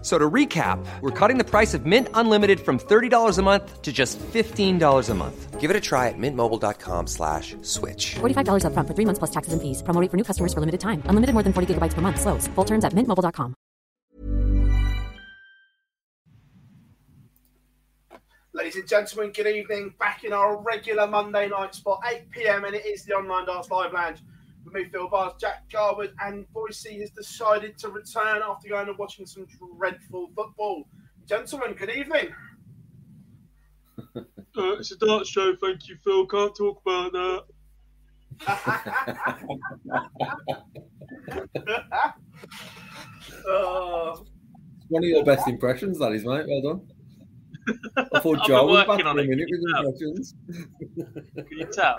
So to recap, we're cutting the price of Mint Unlimited from $30 a month to just $15 a month. Give it a try at mintmobile.com slash switch. $45 upfront for three months plus taxes and fees. Promo for new customers for limited time. Unlimited more than 40 gigabytes per month. Slows. Full terms at mintmobile.com. Ladies and gentlemen, good evening. Back in our regular Monday night spot, 8 p.m. and it is the Online Darts Live Lounge. With me, Phil Bars, Jack Garwood, and Boise has decided to return after going and watching some dreadful football. Gentlemen, good evening. Uh, it's a dart show, thank you, Phil. Can't talk about that. Oh, One of your best impressions, that is, mate. Well done. I thought I've Joe was back working for on a minute can you with impressions. Can you tell?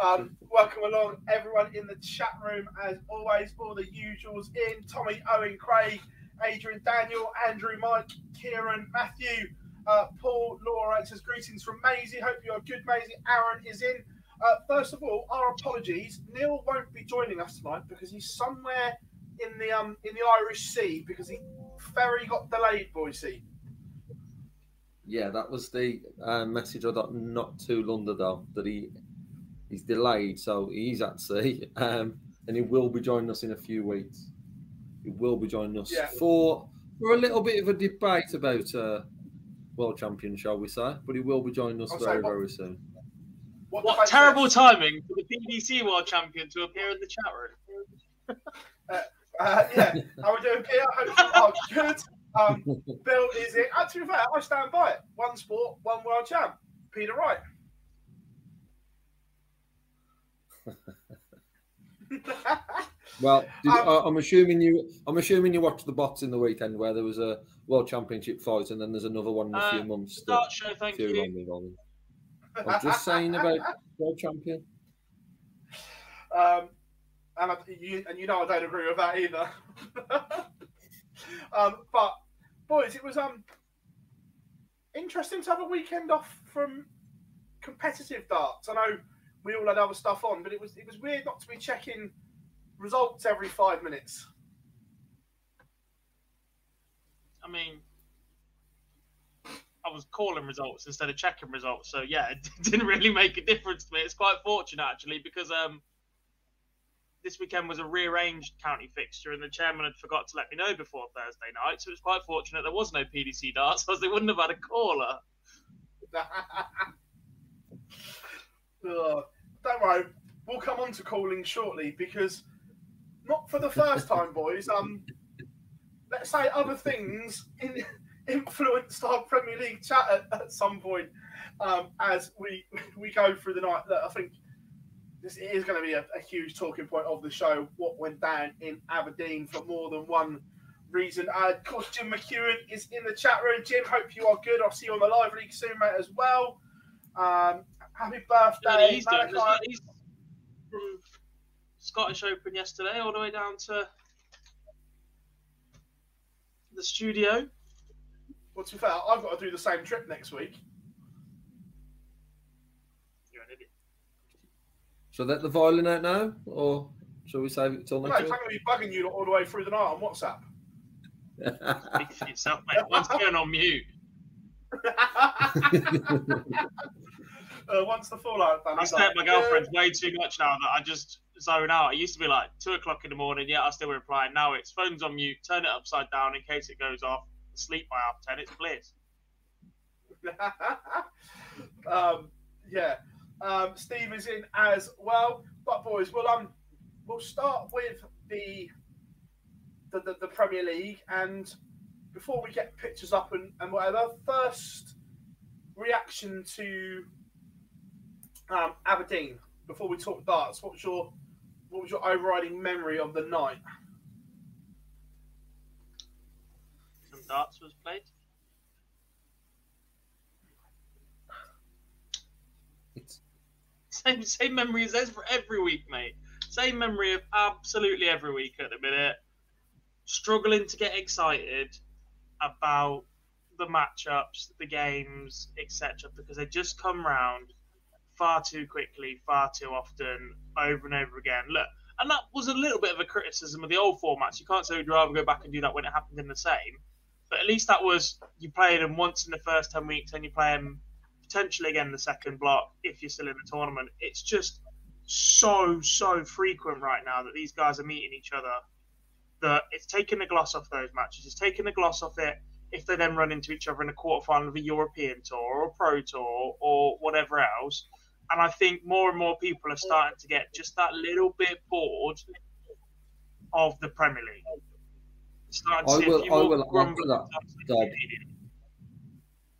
Um, welcome along, everyone in the chat room. As always, all the usuals in Tommy, Owen, Craig, Adrian, Daniel, Andrew, Mike, Kieran, Matthew, uh, Paul, Laura. It says greetings from Maisie. Hope you're good, Maisie. Aaron is in. Uh, first of all, our apologies. Neil won't be joining us tonight because he's somewhere in the um in the Irish Sea because the ferry got delayed, Boise. Yeah, that was the uh, message I got not too long ago that he he's delayed, so he's at sea, um, and he will be joining us in a few weeks. He will be joining us Yeah. for for a little bit of a debate about uh, world champion, shall we say? But he will be joining us I'll very say what- very soon. What, What debate terrible says- timing for the PDC World Champion to appear in the chat room. Uh, yeah, how are we doing, Peter? Hope you are good. Um, Bill is it. Uh, to be fair, I stand by it. One sport, one world champ. Peter Wright. Well, did, Um, I, I'm assuming you. I'm assuming you watched the box in the weekend where there was a world championship fight, and then there's another one in a Uh, few months. Start show, thank you. I'm just saying about world champion. Um, and, I, you, and you know I don't agree with that either. um, but boys, it was um interesting to have a weekend off from competitive darts. I know we all had other stuff on, but it was it was weird not to be checking results every five minutes. I mean, I was calling results instead of checking results, so yeah, it didn't really make a difference to me. It's quite fortunate actually because um, this weekend was a rearranged county fixture, and the chairman had forgot to let me know before Thursday night, so it was quite fortunate there was no PDC darts, otherwise they wouldn't have had a caller. Ugh. Don't worry, we'll come on to calling shortly because not for the first time, boys. Um, let's say other things in, influenced our Premier League chat at, at some point um, as we we go through the night. That I think this is going to be a, a huge talking point of the show. What went down in Aberdeen for more than one reason. Uh, of course, Jim McEwen is in the chat room. Jim, hope you are good. I'll see you on the live league soon, mate, as well. Um, happy Yeah, birthday, he's doing Malachi. he's from Scottish Open yesterday all the way down to the studio. Well, to be fair, I've got to do the same trip next week. You're an idiot. So let the violin out now, or shall we save it till next No, next I'm going to be bugging you all the way through the night on WhatsApp. Speak for yourself, mate. One's going on mute. uh, once the fallout I like, at my girlfriend's way too much now that I just zone out. It used to be like two o'clock in the morning, yeah, I still reply. Now it's phone's on mute, turn it upside down in case it goes off, sleep by half ten, it's bliss. um, yeah. Um, Steve is in as well. But boys, we'll um, we'll start with the the, the, the Premier League, and before we get pictures up and, and whatever, first reaction to um, Aberdeen before we talk darts. Your what was your overriding memory of the night? Some darts was played. Same same memories as for every week, mate. Same memory of absolutely every week at the minute. Struggling to get excited about the matchups, the games, etc., because they just come round far too quickly, far too often, over and over again. Look, and that was a little bit of a criticism of the old formats. You can't say we'd rather go back and do that when it happened in the same, but at least that was you played them once in the first ten weeks, and you play them potentially again in the second block if you're still in the tournament. It's just so so frequent right now that these guys are meeting each other that it's taking the gloss off those matches. It's taking the gloss off it if they then run into each other in a quarterfinal of a European tour or a pro tour or whatever else. And I think more and more people are starting to get just that little bit bored of the Premier League. I will- I will add to that,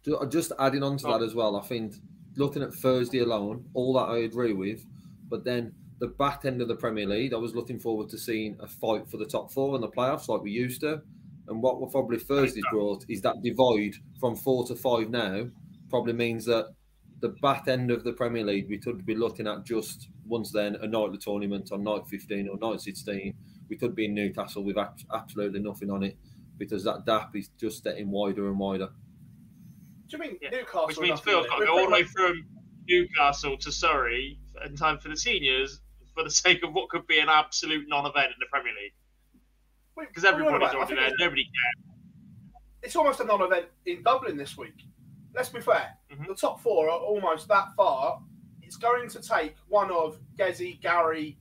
Dad. Just adding on to that as well, I think looking at Thursday alone, all that I agree with, but then the back end of the Premier League, I was looking forward to seeing a fight for the top four in the playoffs like we used to. And what will probably Thursday's brought is that divide from four to five now probably means that the back end of the Premier League, we could be looking at just once then a nightly tournament on night 15 or night 16. We could be in Newcastle with absolutely nothing on it because that gap is just getting wider and wider. Do you mean Yeah, Newcastle? Which means nothing Phil's there? got to We're go all the way from Newcastle to Surrey in time for the seniors for the sake of what could be an absolute non-event in the Premier League. Because we- we everybody's were about- already there. Nobody cares. it's almost a non-event in Dublin this week. Let's be fair. Mhm. The top four are almost that far. It's going to take one of Gezi, Gary,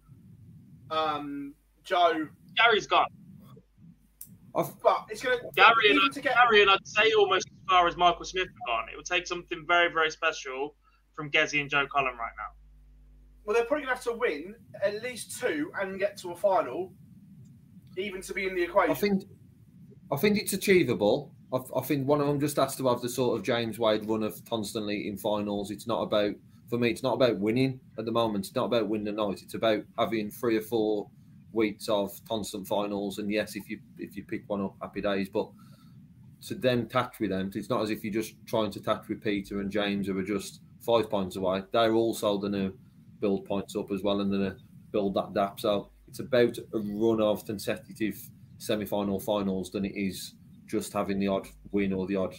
um, Joe, Gary's gone. I've, but it's going to Gary and, even to get Gary and I'd say almost as far as Michael Smith gone. It would take something very, very special from Gezi and Joe Cullen right now. well, they're probably going to have to win at least two and get to a final, even to be in the equation. I think I think it's achievable. I, I think one of them just has to have the sort of James Wade run of constantly in finals. It's not about for me. It's not about winning at the moment. It's not about winning the night. It's about having three or four weeks of constant finals. And yes, if you if you pick one up, happy days. But to then touch with them, it's not as if you're just trying to touch with Peter and James who are just five points away. They're also going to build points up as well and then build that gap. So it's about a run of consecutive semi-final finals than it is just having the odd win or the odd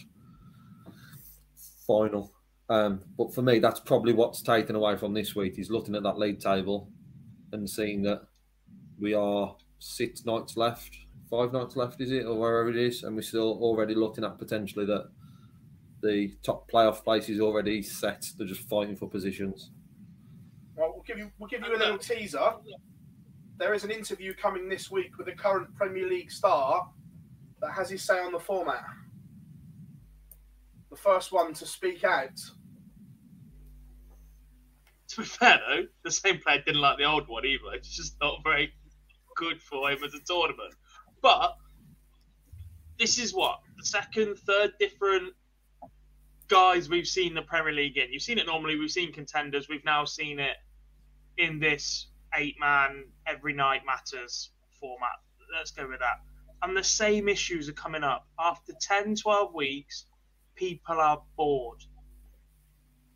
final. Um, but for me, that's probably what's taken away from this week is looking at that league table and seeing that we are six nights left, five nights left, is it, or wherever it is, and we're still already looking at potentially that the top playoff place is already set. They're just fighting for positions. Well, we'll give you we'll give you a little teaser. There is an interview coming this week with the current Premier League star that has his say on the format. The first one to speak out. To be fair though, the same player didn't like the old one either. It's just not very good for him as a tournament. But this is what the second, third different guys we've seen the Premier League in. You've seen it normally. We've seen contenders. We've now seen it in this eight-man every night matters format. Let's go with that. And the same issues are coming up after 10, 12 weeks. People are bored.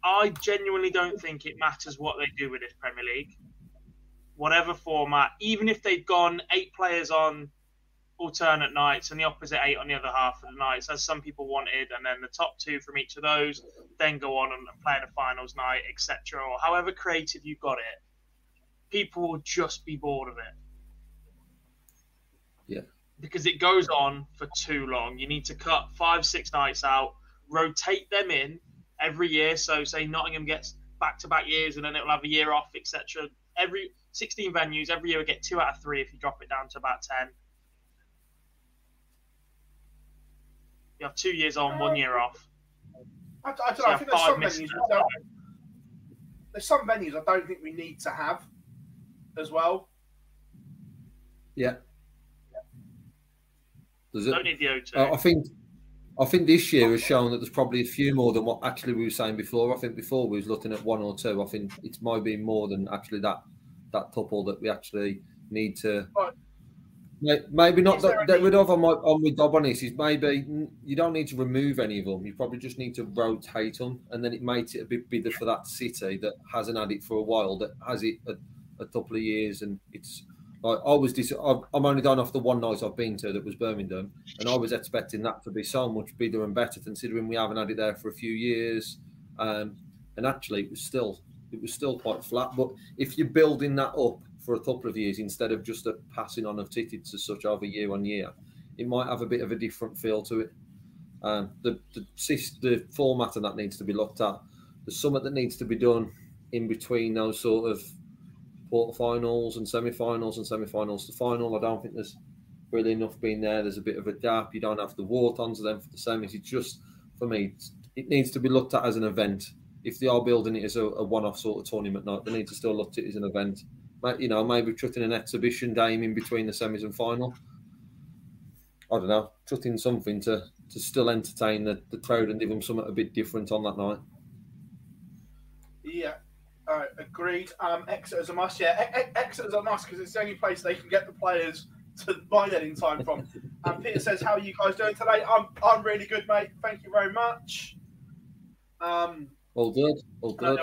I genuinely don't think it matters what they do with this Premier League. Whatever format, even if they've gone eight players on alternate nights and the opposite eight on the other half of the nights, as some people wanted, and then the top two from each of those then go on and play in a finals night, etc., or however creative you got it, people will just be bored of it. Yeah. Because it goes on for too long. You need to cut five, six nights out rotate them in every year. So say Nottingham gets back to back years and then it'll have a year off, etc. Every 16 venues, every year we get two out of three if you drop it down to about 10. You have two years on, one year off. I, I don't So know. I think there's some venues. I don't, there's some venues I don't think we need to have as well. Yeah. Does it? Don't the O2. Uh, I think I think this year has shown that there's probably a few more than what actually we were saying before. I think before we was looking at one or two. I think it might be more than actually that that couple that we actually need to. Right. Maybe not that, get any- rid of. I'm, I'm with Dob on this. Is maybe you don't need to remove any of them. You probably just need to rotate them, and then it makes it a bit bigger for that city that hasn't had it for a while, that has it a, a couple of years, and it's like I was. Dis- I'm only going off the one night I've been to that was Birmingham, and I was expecting that to be so much bigger and better, considering we haven't had it there for a few years. Um, and actually, it was still it was still quite flat. But if you're building that up for a couple of years instead of just a passing on of tickets as such over year on year, it might have a bit of a different feel to it. Um, the the, the format and that needs to be looked at. There's something that needs to be done in between those sort of quarterfinals and semi-finals and semi-finals to final. I don't think there's really enough being there. There's a bit of a gap. You don't have the Wartons then for the semis. It's just for me, it needs to be looked at as an event. If they are building it as a, a one-off sort of tournament night, they need to still look at it as an event. You know, maybe chucking an exhibition game in between the semis and final. I don't know, chucking something to to still entertain the, the crowd and give them something a bit different on that night. Yeah, uh, agreed. Um, Exeter's a must. Yeah, E- E- Exeter's a must because it's the only place they can get the players to buy that in time from. And Peter says, "How are you guys doing today?" I'm I'm really good, mate. Thank you very much. Um, All good, all good.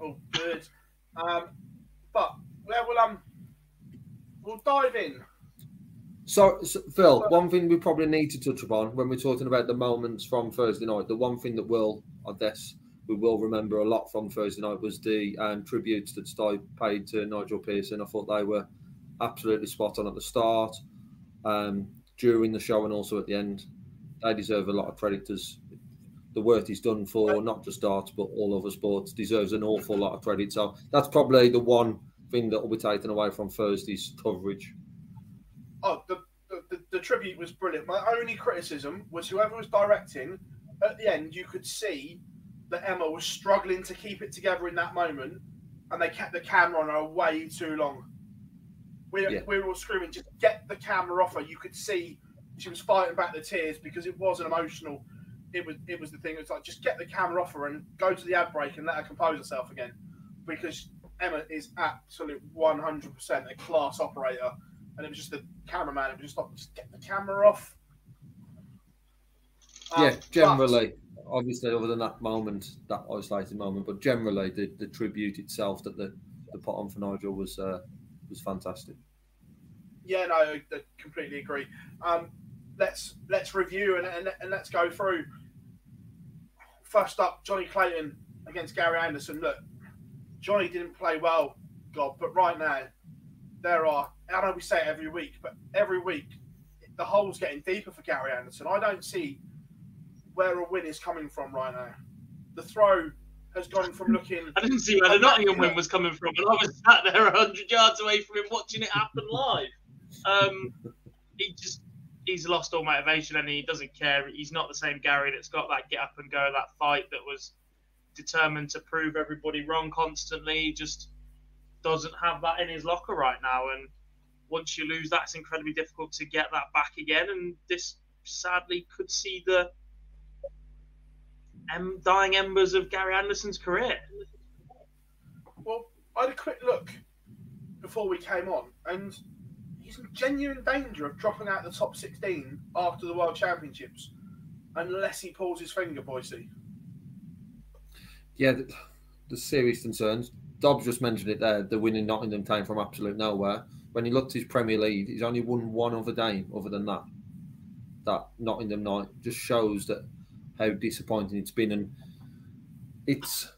All good. Um, but yeah, well, um, we'll dive in. So, so, Phil, one thing we probably need to touch upon when we're talking about the moments from Thursday night, the one thing that will, I guess, we will remember a lot from Thursday night was the um, tributes that Sky paid to Nigel Pearson. I thought they were absolutely spot on at the start, um, during the show, and also at the end. They deserve a lot of credit as the work he's done for not just darts but all other sports deserves an awful lot of credit. So that's probably the one thing that will be taken away from Thursday's coverage. Oh, the, the, the tribute was brilliant. My only criticism was whoever was directing, at the end, you could see that Emma was struggling to keep it together in that moment, and they kept the camera on her way too long. We, Yeah. we were all screaming, just get the camera off her. You could see she was fighting back the tears because it wasn't emotional. It was it was the thing. It was like just get the camera off her and go to the ad break and let her compose herself again, because Emma is absolute one hundred percent a class operator and it was just the cameraman. It was just like, just get the camera off. Um, yeah, but- generally, obviously, other than that moment, that isolated moment, but generally, the, the tribute itself that the, the put on for Nigel was uh, was fantastic. yeah, no, I completely agree. Um, let's let's review and, and, and let's go through. First up, Johnny Clayton against Gary Anderson. Look, Johnny didn't play well, God, but right now there are. I know we say it every week, but every week the hole's getting deeper for Gary Anderson. I don't see where a win is coming from right now. The throw has gone from looking. I didn't see where the Nottingham win was coming from, and I was sat there 100 yards away from him watching it happen live. Um, he just he's lost all motivation and he doesn't care. He's not the same Gary that's got that get up and go, that fight that was determined to prove everybody wrong constantly. He just doesn't have that in his locker right now. And once you lose that, it's incredibly difficult to get that back again. And this sadly could see the em- dying embers of Gary Anderson's career. Well, I had a quick look before we came on, and he's in genuine danger of dropping out the top 16 after the World Championships, unless he pulls his finger, Boise. Yeah, the, the serious concerns. Dobbs just mentioned it there. The winning Nottingham came from absolute nowhere. When he looked at his Premier League, he's only won one other game other than that. That Nottingham night just shows that how disappointing it's been, and it's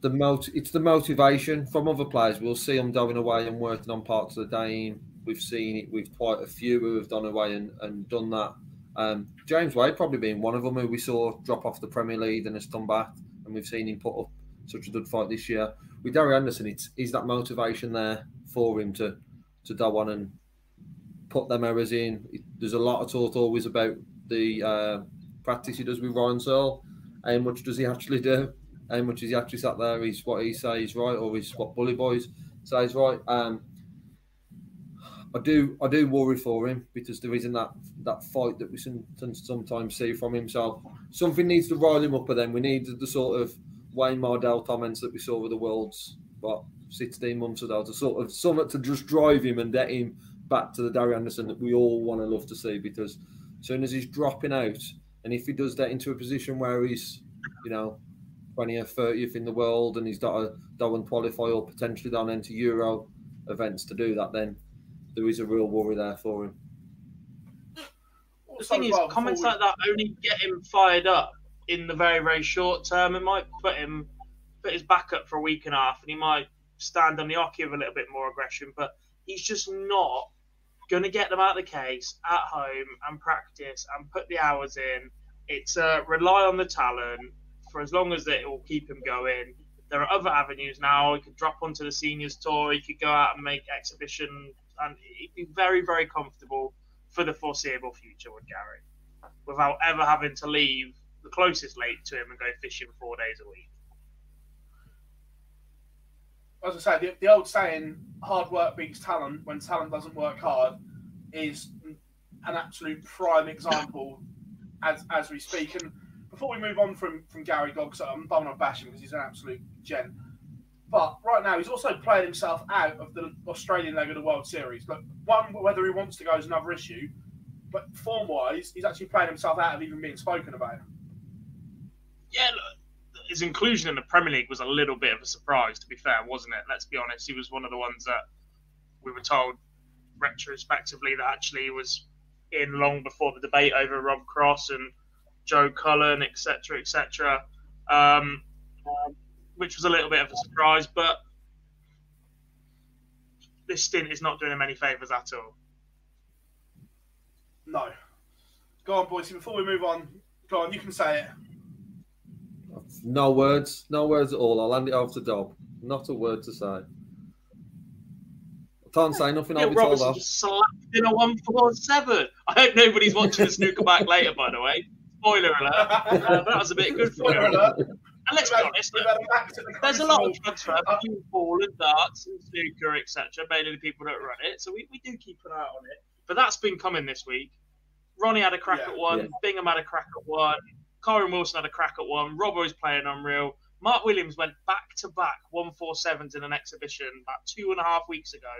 the mot- it's the motivation from other players. We'll see them going away and working on parts of the game. We've seen it with quite a few who have gone away and, and done that. Um, James Wade probably being one of them who we saw drop off the Premier League and has come back, and we've seen him put up such a good fight this year. With Gary Anderson, it's is that motivation there for him to to go on and put them errors in. There's a lot of talk always about the uh, practice he does with Ryan Searle. How much does he actually do? How much is he actually sat there? Is what he says right, or is what Bully Boys says right? Um, I do, I do worry for him because there isn't that that fight that we sometimes see from him. So something needs to rile him up. But then we need the sort of Wayne Mardle comments that we saw with the Worlds, what 16 months ago, to sort of something to just drive him and get him back to the Gary Anderson that we all want to love to see. Because as soon as he's dropping out, and if he does get into a position where he's, you know, 20th, 30th in the world, and he's got to go and qualify or potentially down into Euro events to do that, then there is a real worry there for him. The thing is, comments like that only get him fired up in the very, very short term. It might put him put his back up for a week and a half, and he might stand on the oche with a little bit more aggression. But he's just not going to get them out of the case at home and practice and put the hours in. It's uh, rely on the talent for as long as it will keep him going. There are other avenues now. He could drop onto the seniors tour. He could go out and make exhibition, and he'd be very, very comfortable for the foreseeable future with Gary, without ever having to leave the closest lake to him and go fishing four days a week. As I say, the, the old saying, hard work beats talent when talent doesn't work hard, is an absolute prime example as as we speak. And before we move on from, from Gary Gogs, I'm don't want to because he's an absolute gent. But right now, he's also playing himself out of the Australian leg of the World Series. But one, whether he wants to go is another issue. But form wise, he's actually playing himself out of even being spoken about yeah, look, his inclusion in the Premier League was a little bit of a surprise, to be fair, wasn't it? Let's be honest. He was one of the ones that we were told retrospectively that actually was in long before the debate over Rob Cross and Joe Cullen, etc., etc., um, which was a little bit of a surprise. But this stint is not doing him any favours at all. No. Go on, boys. Before we move on, go on. You can say it. No words, no words at all. I'll hand it off to Dob. Not a word to say. I can't say nothing. I'll be told off. just slapped in a one four seven. I hope nobody's watching the snooker back later. By the way, spoiler alert. Uh, that was a bit good. Spoiler alert. And let's be honest, there's a lot of transfer between ball and darts and snooker, etc. Mainly the people that run it, so we, we do keep an eye on it. But that's been coming this week. Ronnie had a crack yeah, at one. Yeah. Bingham had a crack at one. Kyren Wilson had a crack at one. Robbo was playing unreal. Mark Williams went back to back 147s in an exhibition about two and a half weeks ago,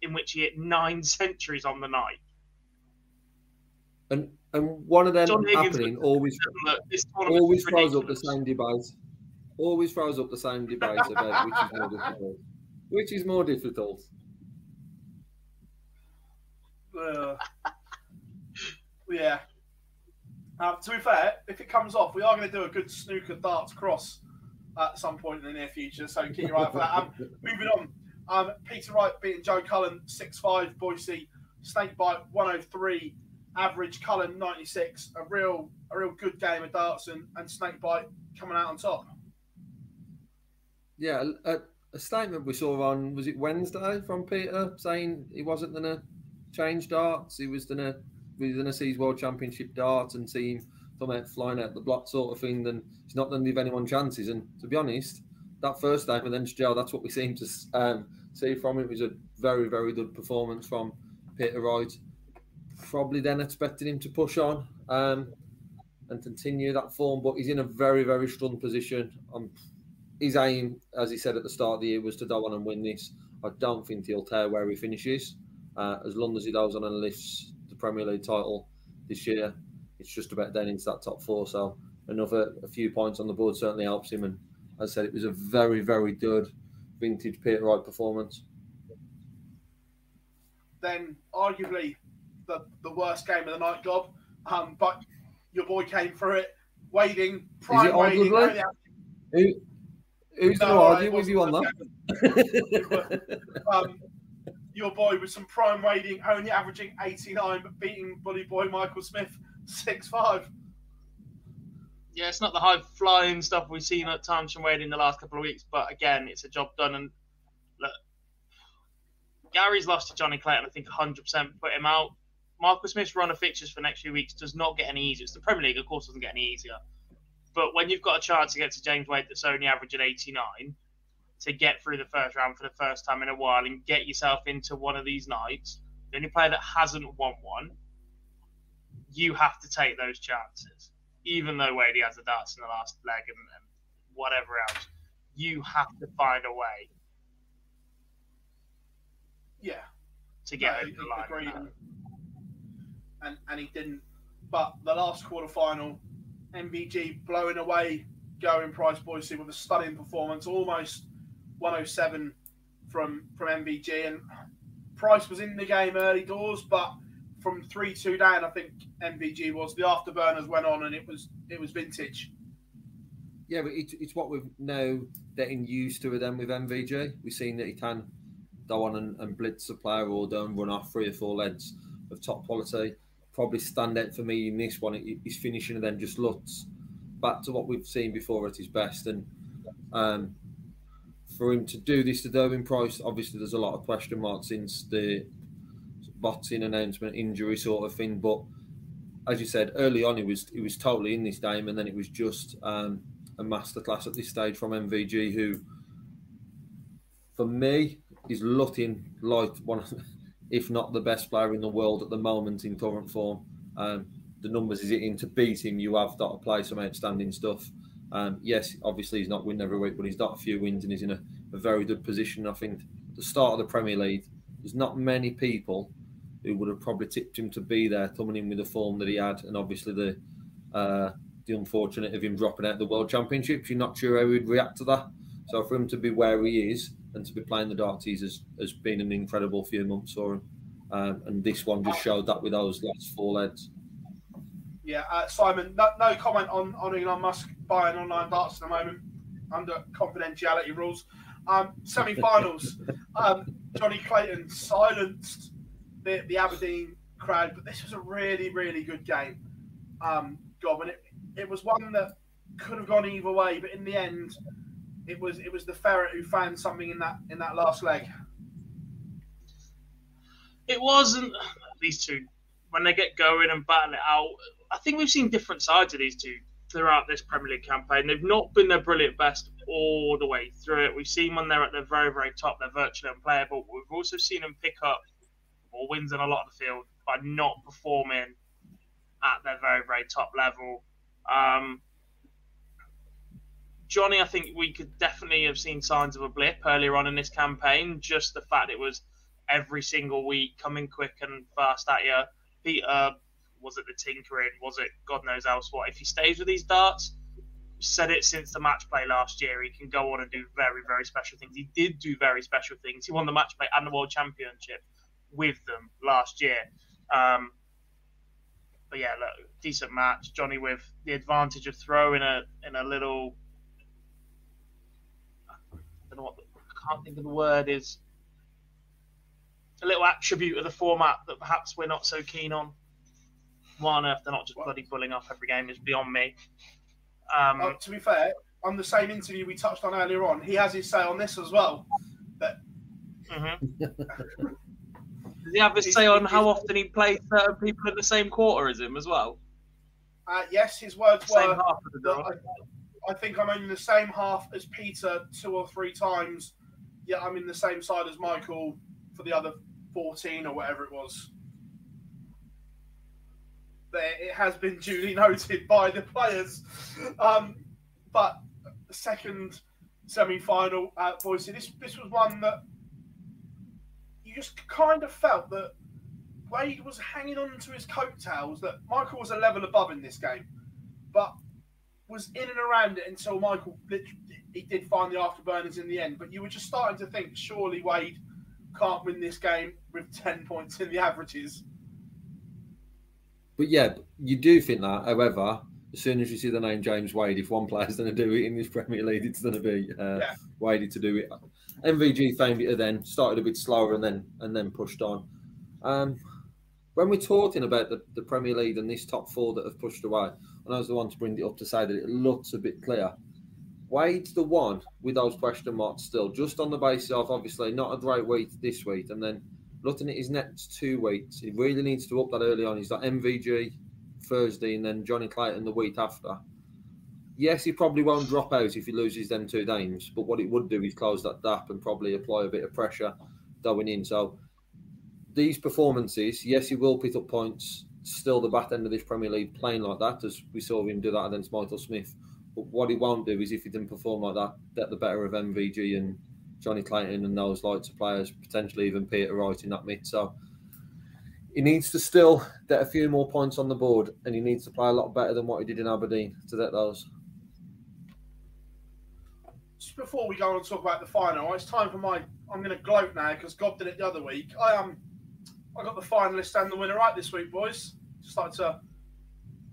in which he hit nine centuries on the night. And and one of them happening always always throws up the same device. Always throws up the same device about which is more difficult. Which is more difficult. Uh, yeah, um, to be fair, if it comes off, we are going to do a good snooker darts cross at some point in the near future. So keep your eye out for that. Um, moving on, um, Peter Wright beating Joe Cullen six five Boise Snakebite one hundred oh three average Cullen ninety six. A real a real good game of darts and, and Snakebite coming out on top. Yeah, a, a statement we saw on was it Wednesday from Peter saying he wasn't going to change darts. He was going to we're going to see his world championship darts and see him come flying out the block sort of thing, then he's not going to give anyone chances. And to be honest, that first time against Joe, that's what we seem to um, see from him. It was a very, very good performance from Peter Wright. Probably then expecting him to push on um, and continue that form, but he's in a very, very strong position. Um, his aim, as he said at the start of the year, was to go on and win this. I don't think he'll tear where he finishes. Uh, as long as he goes on and lifts Premier League title this year. It's just about getting into that top four. So another a few points on the board certainly helps him. And as I said, it was a very, very good vintage Peter Wright performance. Then arguably the, the worst game of the night, Gob. Um, but your boy came for it, wading, prime wading. Who, who's no, going to argue with you on that? um, your boy with some prime rating, only averaging 89, but beating Bully Boy Michael Smith six five. Yeah, it's not the high flying stuff we've seen at times from Wade in the last couple of weeks, but again, it's a job done. And look, Gary's lost to Johnny Clayton. I think 100% put him out. Marcus Smith's run of fixtures for the next few weeks does not get any easier. It's the Premier League, of course, doesn't get any easier. But when you've got a chance to get to James Wade that's only averaging 89, to get through the first round for the first time in a while and get yourself into one of these nights, the only player that hasn't won one, you have to take those chances. Even though Wade has the darts in the last leg and, and whatever else, you have to find a way Yeah, to get No, over the line. agreed. and and he didn't. But the last quarter final, MVG blowing away Gerwyn Price Boise with a stunning performance, almost 107 from from MVG, and Price was in the game early doors, but from three two down, I think MVG was. The afterburners went on, and it was it was vintage. Yeah, but it's, it's what we're now getting used to them with MVG. We've seen that he can go on and, and blitz a player or and run off three or four leads of top quality. Probably stand out for me in this one. he- His finishing and then just looks back to what we've seen before at his best. And um, for him to do this to Gerwyn Price, obviously there's a lot of question marks since the boxing announcement, injury sort of thing. But as you said early on, he was he was totally in this game, and then it was just um, a masterclass at this stage from MVG, who, for me, is looking like one, of, if not the best player in the world at the moment in current form. Um, the numbers is it in to beat him, you have got to play some outstanding stuff. Um, yes, obviously he's not winning every week, but he's got a few wins and he's in a, a very good position. I think the start of the Premier League, there's not many people who would have probably tipped him to be there, coming in with the form that he had, and obviously the uh, the unfortunate of him dropping out of the World Championships. You're not sure how he'd react to that. So for him to be where he is and to be playing the darties has, has been an incredible few months for him. Um, and this one just showed that with those last four leads. Yeah, uh, Simon, no, no comment on, on Elon Musk buying online darts at the moment under confidentiality rules. Um, Semi finals, um, Johnny Clayton silenced the, the Aberdeen crowd, but this was a really, really good game. Um, Gob, and it, it was one that could have gone either way, but in the end, it was it was the ferret who found something in that in that last leg. It wasn't these two when they get going and battle it out. I think we've seen different sides of these two throughout this Premier League campaign. They've not been their brilliant best all the way through it. We've seen when they're at the very, very top, they're virtually unplayable. We've also seen them pick up more wins in a lot of the field by not performing at their very, very top level. Um, Johnny, I think we could definitely have seen signs of a blip earlier on in this campaign. Just the fact it was every single week coming quick and fast at you. Peter, was it the tinkering? Was it God knows else what? If he stays with these darts, said it since the match play last year, he can go on and do very, very special things. He did do very special things. He won the match play and the World Championship with them last year. Um, but yeah, look, decent match. Johnny with the advantage of throwing a in a little. I don't know what the, I can't think of the word is. A little attribute of the format that perhaps we're not so keen on. Why on earth they're not just bloody bullying off every game is beyond me. Um, Uh, to be fair, on the same interview we touched on earlier on, he has his say on this as well. That mhm. Does he have a say on how often he plays certain people in the same quarter as him as well? uh, yes, his words Same were half of the. I, I think I'm in the same half as Peter two or three times. Yet I'm in the same side as Michael for the other 14 or whatever it was. There, it has been duly noted by the players. Um, but the second semi-final at Boise, this this was one that you just kind of felt that Wade was hanging on to his coattails. That Michael was a level above in this game, but was in and around it until Michael he did find the afterburners in the end. But you were just starting to think, surely Wade can't win this game with ten points in the averages. But yeah, you do think that. However, as soon as you see the name James Wade, if one player's going to do it in this Premier League, it's going to be uh, Yeah. Wadey to do it. MVG found it then, started a bit slower and then and then pushed on. Um, when we're talking about the, the Premier League and this top four that have pushed away, and I was the one to bring it up to say that it looks a bit clear. Wade's the one with those question marks still, just on the basis of obviously not a great week this week, and then looking at his next two weeks, he really needs to up that early on. He's got MVG Thursday and then Johnny Clayton the week after. Yes, he probably won't drop out if he loses them two games, but what it would do is close that gap and probably apply a bit of pressure going in. So these performances, yes, he will pick up points. Still, the back end of this Premier League playing like that, as we saw him do that against Michael Smith. But what he won't do is if he didn't perform like that, get the better of MVG and Johnny Clayton and those lights of players, potentially even Peter Wright in that mid. So he needs to still get a few more points on the board and he needs to play a lot better than what he did in Aberdeen to get those. Just before we go on and talk about the final, it's time for my. I'm going to gloat now because God did it the other week. I. Um, I got the finalist and the winner right this week, boys. Just like to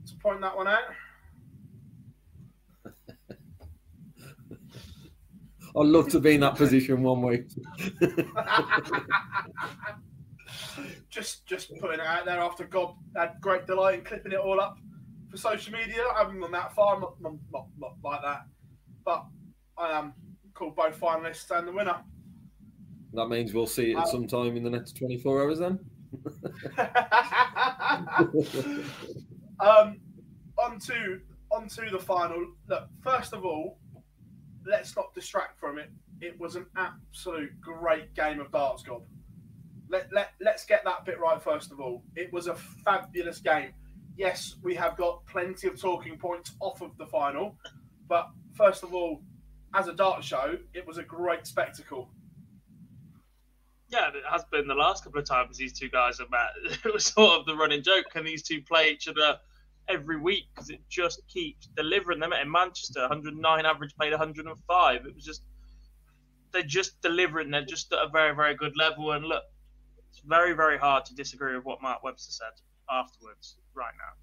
to point that one out. I'd love to be in that position one week. just just putting it out there after God had great delight in clipping it all up for social media. I haven't gone that far, not, not, not, not like that. But I am called both finalists and the winner. That means we'll see it um, some time in the next 24 hours then? um, on to, on to the final. Look, first of all, let's not distract from it. It was an absolute great game of darts, Gob. Let, let, let's get that bit right first of all. It was a fabulous game. Yes, we have got plenty of talking points off of the final, but first of all, as a dart show, it was a great spectacle. Yeah, it has been the last couple of times these two guys have met. It was sort of the running joke. Can these two play each other every week? Because it just keeps delivering them. In Manchester, 109 average, played 105. It was just they're just delivering. They're just at a very, very good level. And look, it's very, very hard to disagree with what Mark Webster said afterwards right now.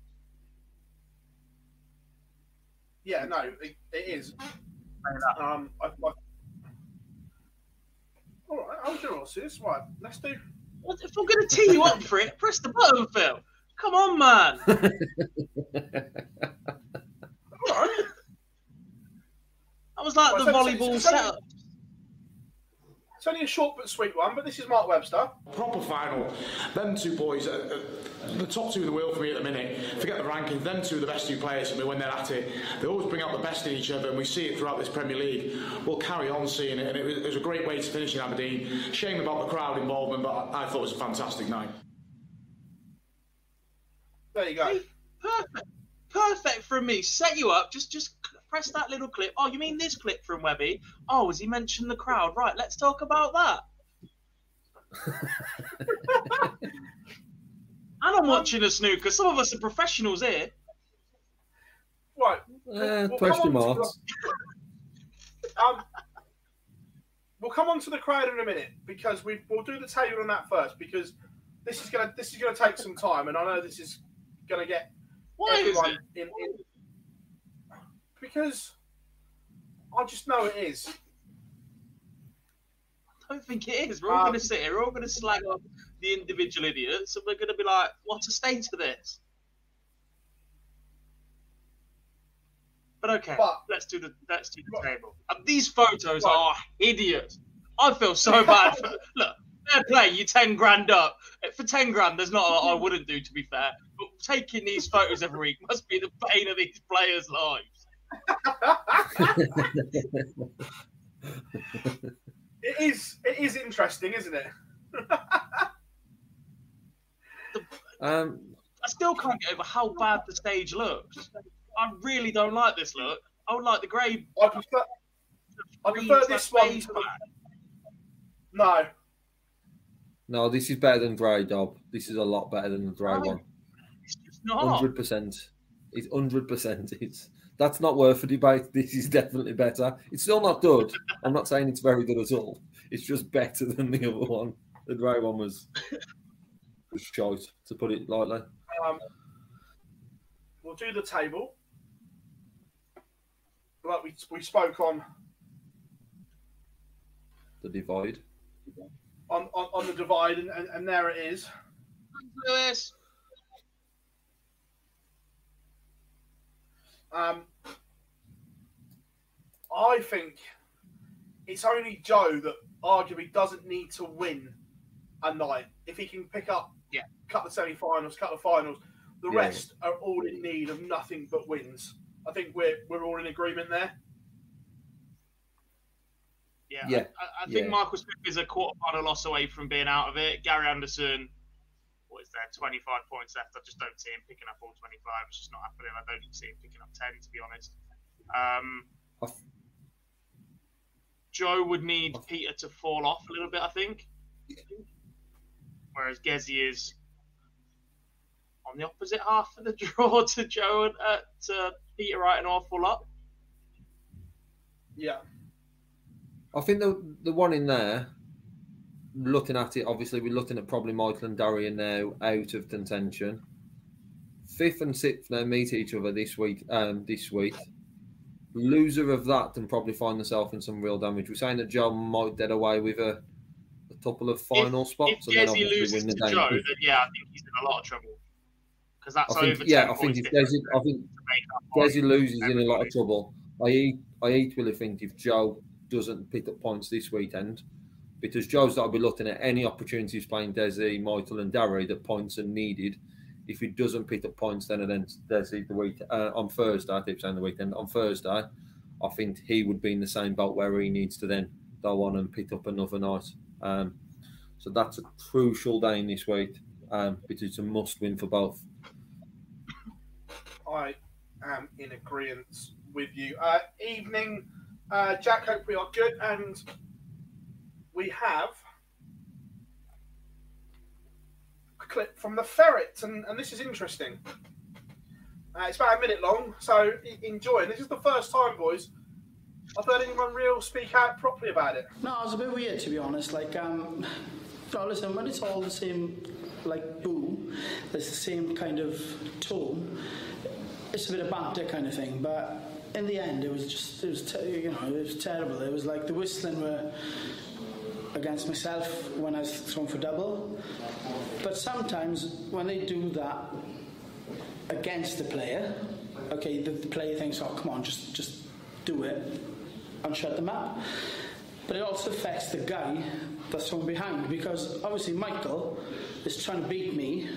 Yeah, no, it, it is. Um, I, I, all right, I'll do all this. Right, let's do. If I'm going to tee you up for it, press the button, Phil. Come on, man. all right. That was like well, the volleyball setup. It's only a short but sweet one, but this is Mark Webster. Proper final. Them two boys, uh, uh, the top two in the world for me at the minute. Forget the rankings. Them two are the best two players for me when they're at it. They always bring out the best in each other, and we see it throughout this Premier League. We'll carry on seeing it, and it was, it was a great way to finish in Aberdeen. Shame about the crowd involvement, but I thought it was a fantastic night. There you go. Perfect. Perfect from me. Set you up. Just, just press that little clip. Oh, you mean this clip from Webby? Oh, has he mentioned the crowd? Right, let's talk about that. and I'm watching a snooker. Some of us are professionals here. Right. Uh, we'll question marks. um, we'll come on to the crowd in a minute because we will do the table on that first because this is gonna this is gonna take some time and I know this is gonna get Why everyone in, in because I just know it is. I don't think it is. We're all um, going to sit here. We're all going to slag off the individual idiots, and we're going to be like, "What's a state to this?" But okay, but, let's do the let's do the but, table. And these photos but, are hideous. I feel so bad. For, look, fair play. You ten grand up for ten grand. There's not a lot I wouldn't do to be fair. But taking these photos every week must be the pain of these players' lives it is. It is interesting, isn't it? um, I still can't get over how bad the stage looks. I really don't like this look. I would like the grey. I prefer. I prefer this one. To. No. No, this is better than dry Dob. This is a lot better than the grey one. It's not. Hundred percent. It's hundred percent. It's that's not worth a debate. This is definitely better. It's still not good. I'm not saying it's very good at all. It's just better than the other one. The dry one was was shite, to put it lightly. Um, we'll do the table. Like we, we spoke on the divide. On, on, on the divide, and, and, and there it is. Lewis. Um, I think it's only Joe that arguably doesn't need to win a night. If he can pick up, Yeah. cut the semi-finals, cut the finals, the Yeah. rest are all in need of nothing but wins. I think we're we're all in agreement there. Yeah, Yeah, I, I think yeah. Michael Smith is a quarter final loss away from being out of it. Gary Anderson, what is there, 25 points left. I just don't see him picking up all 25. It's just not happening. I don't see him picking up 10, to be honest. Um, I f- Joe would need Peter to fall off a little bit, I think. Whereas Gezi is on the opposite half of the draw to Joe and uh, to Peter right an awful lot. Yeah. I think the the one in there, looking at it, obviously we're looking at probably Michael and Darian now out of contention. Fifth and sixth now meet each other this week. Um, this week, loser of that can probably find themselves in some real damage. We're saying that Joe might get away with a, a couple of final if, spots If and then obviously loses win the to game. Joe, then yeah, I think he's in a lot of trouble. Because that's I think, over yeah, 10 I think if Desi, I think to make up on Desi loses in a lot of trouble. I I equally think if Joe doesn't pick up points this weekend, because Joe's to be looking at any opportunities playing Desi, Michael, and Darry that points are needed. If he doesn't pick up points then against Desi the week uh, on Thursday, I keep saying the weekend on Thursday, I think he would be in the same boat where he needs to then go on and pick up another night. Um, so that's a crucial day in this week um, because it's a must win for both. I am in agreement with you. Uh, evening, uh, Jack. Hope we are good, and we have a clip from the ferret, and, and this is interesting. Uh, it's about a minute long, so enjoy. And this is the first time, boys, I've heard anyone real speak out properly about it. No, it's a bit weird to be honest. Like, um, no, listen, when it's all the same, like boo, it's the same kind of tone. It's a bit of banter kind of thing, but in the end, it was just, it was, te- you know, it was terrible. It was like the whistling were against myself when I was thrown for double. But sometimes when they do that against the player, okay, the, the player thinks, oh, come on, just just do it and shut them up. But it also affects the guy that's from behind because obviously Michael is trying to beat me,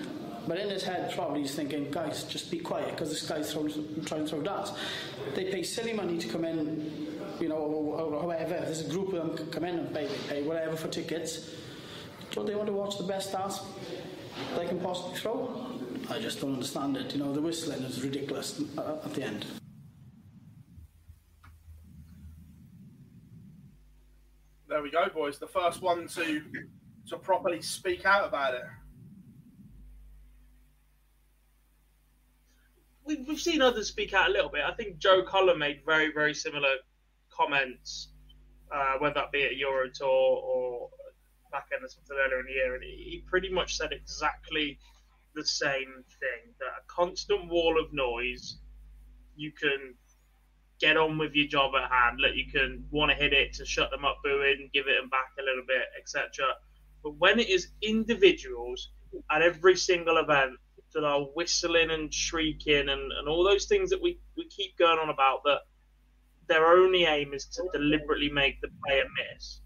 but in his head probably he's thinking, guys, just be quiet because this guy's throwing, trying to throw darts. They pay silly money to come in, you know, or, or there's a group of them come in and pay, pay whatever for tickets. Don't they want to watch the best darts they can possibly throw? I just don't understand it. You know, the whistling is ridiculous at the end. There we go, boys. The first one to to properly speak out about it. We've, we've seen others speak out a little bit. I think Joe Cullen made very, very similar comments, uh, whether that be at Euro Tour or back end or something earlier in the year, and he pretty much said exactly the same thing: that a constant wall of noise, you can get on with your job at hand. Like you can want to hit it to shut them up, booing, give it them back a little bit, etc. But when it is individuals at every single event that are whistling and shrieking and, and all those things that we, we keep going on about that their only aim is to deliberately make the player miss.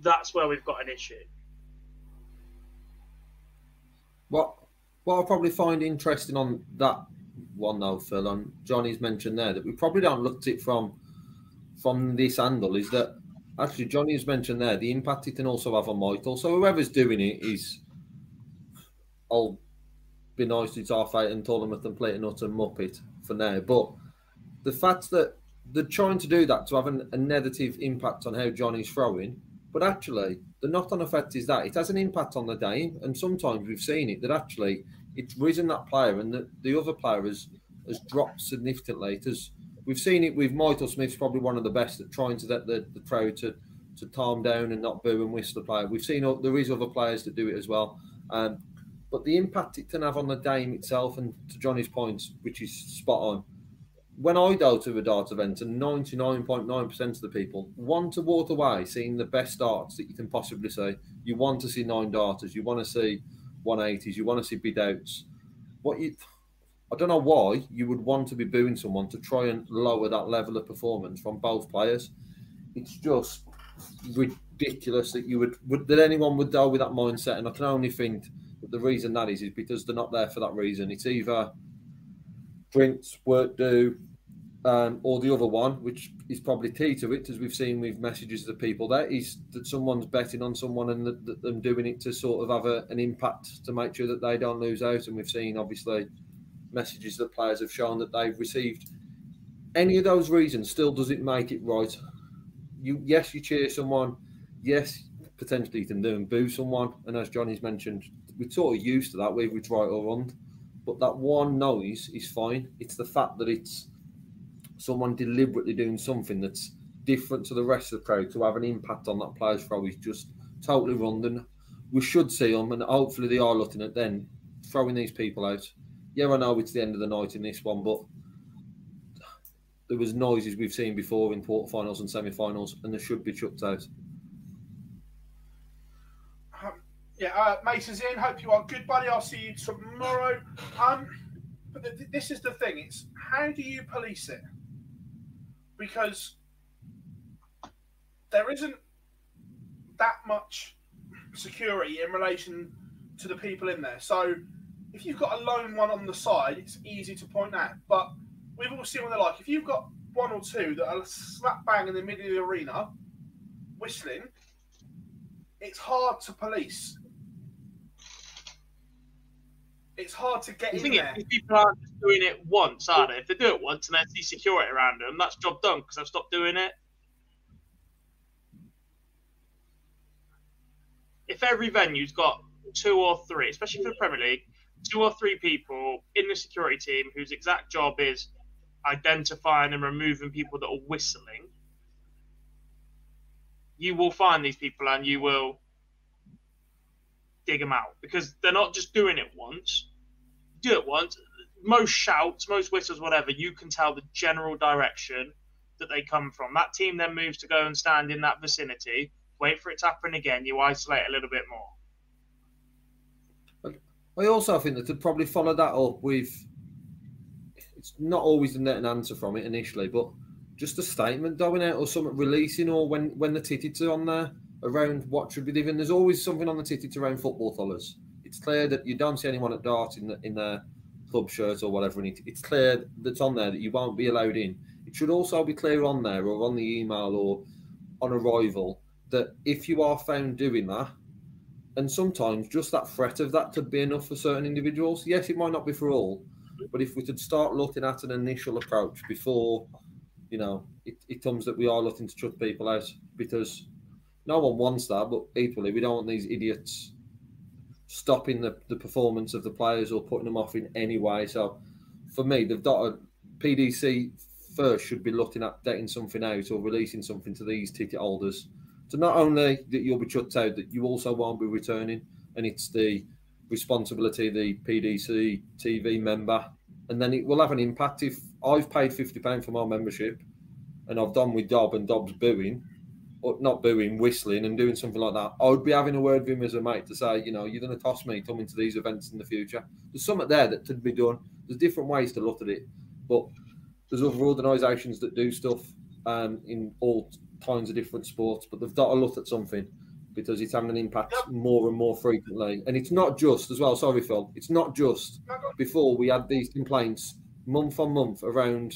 That's where we've got an issue. What what I'll probably find interesting on that one though, Phil, and Johnny's mentioned there that we probably don't looked at it from from this angle is that actually Johnny's mentioned there the impact it can also have on Michael. So whoever's doing it is I'll be nice to eight and told at them plate and muppet for now. But the fact that they're trying to do that to have an, a negative impact on how Johnny's throwing, but actually the knock-on effect is that it has an impact on the game, and sometimes we've seen it that actually it's risen that player and the, the other player has has dropped significantly. It has, we've seen it with Michael Smith's probably one of the best at trying to get the, the crowd to to calm down and not boo and whistle the player. We've seen there is other players that do it as well. Um, but the impact it can have on the game itself, and to Johnny's points, which is spot on, when I go to a dart event, and 99.9% of the people want to walk away seeing the best darts that you can possibly see. You want to see nine darters, you want to see 180s, you want to see bid outs. What you, I don't know why you would want to be booing someone to try and lower that level of performance from both players. It's just ridiculous that you would, would that anyone would go with that mindset. And I can only think that the reason that is is because they're not there for that reason. It's either drinks, work do, um, or the other one, which is probably key to it, as we've seen with messages to people, that is that someone's betting on someone and that, that them doing it to sort of have a, an impact to make sure that they don't lose out. And we've seen obviously messages that players have shown that they've received. Any of those reasons still doesn't make it right. You yes, you cheer someone, yes, potentially you can do and boo someone, and as Johnny's mentioned, we're sort of used to that, whether it's right or wrong. But that one noise is fine. It's the fact that it's someone deliberately doing something that's different to the rest of the crowd to have an impact on that player's throw is just totally. And we should see them, and hopefully they are looking at then throwing these people out. Yeah, I know it's the end of the night in this one, but there was noises we've seen before in quarterfinals and semi-finals, and they should be chucked out. Um, yeah, uh, Mason's in. Hope you are good, buddy. I'll see you tomorrow. Um, but th- this is the thing: it's how do you police it? Because there isn't that much security in relation to the people in there. So if you've got a lone one on the side, it's easy to point out. But we've all seen what they're like. If you've got one or two that are slap bang in the middle of the arena, whistling, it's hard to police. It's hard to get The in thing is, there. people aren't just doing it once, are they? If they do it once and there's the security around them, that's job done because they've stopped doing it. If every venue's got two or three, especially for the Premier League, two or three people in the security team whose exact job is identifying and removing people that are whistling, you will find these people and you will dig them out because they're not just doing it once. Do it once. Most shouts, most whistles, whatever, you can tell the general direction that they come from. That team then moves to go and stand in that vicinity. Wait for it to happen again. You isolate a little bit more. I also think that to probably follow that up with it's not always an answer from it initially, but just a statement going out or something releasing or when when the tickets are on there around what should be given. There's always something on the tickets around football colours. It's clear that you don't see anyone at dart in the, in their club shirt or whatever, and it, it's clear that's on there that you won't be allowed in. It should also be clear on there or on the email or on arrival that if you are found doing that, and sometimes just that threat of that could be enough for certain individuals. Yes, it might not be for all, but if we could start looking at an initial approach before, you know, it, it comes that we are looking to shut people out because no one wants that, but equally we don't want these idiots stopping the, the performance of the players or putting them off in any way. So for me, they've got a PDC first should be looking at getting something out or releasing something to these ticket holders. So not only that you'll be chucked out, that you also won't be returning, and it's the responsibility of the PDC TV member, and then it will have an impact. If I've paid fifty pound for my membership, and I've done with Dob and Dob's booing, not booing, whistling, and doing something like that, I would be having a word with him as a mate to say, you know, you're going to toss me coming to these events in the future. There's something there that could be done. There's different ways to look at it, but there's other organisations that do stuff um, in all kinds of different sports, but they've got to look at something because it's having an impact more and more frequently. And it's not just as well. Sorry, Phil. It's not just before we had these complaints month on month around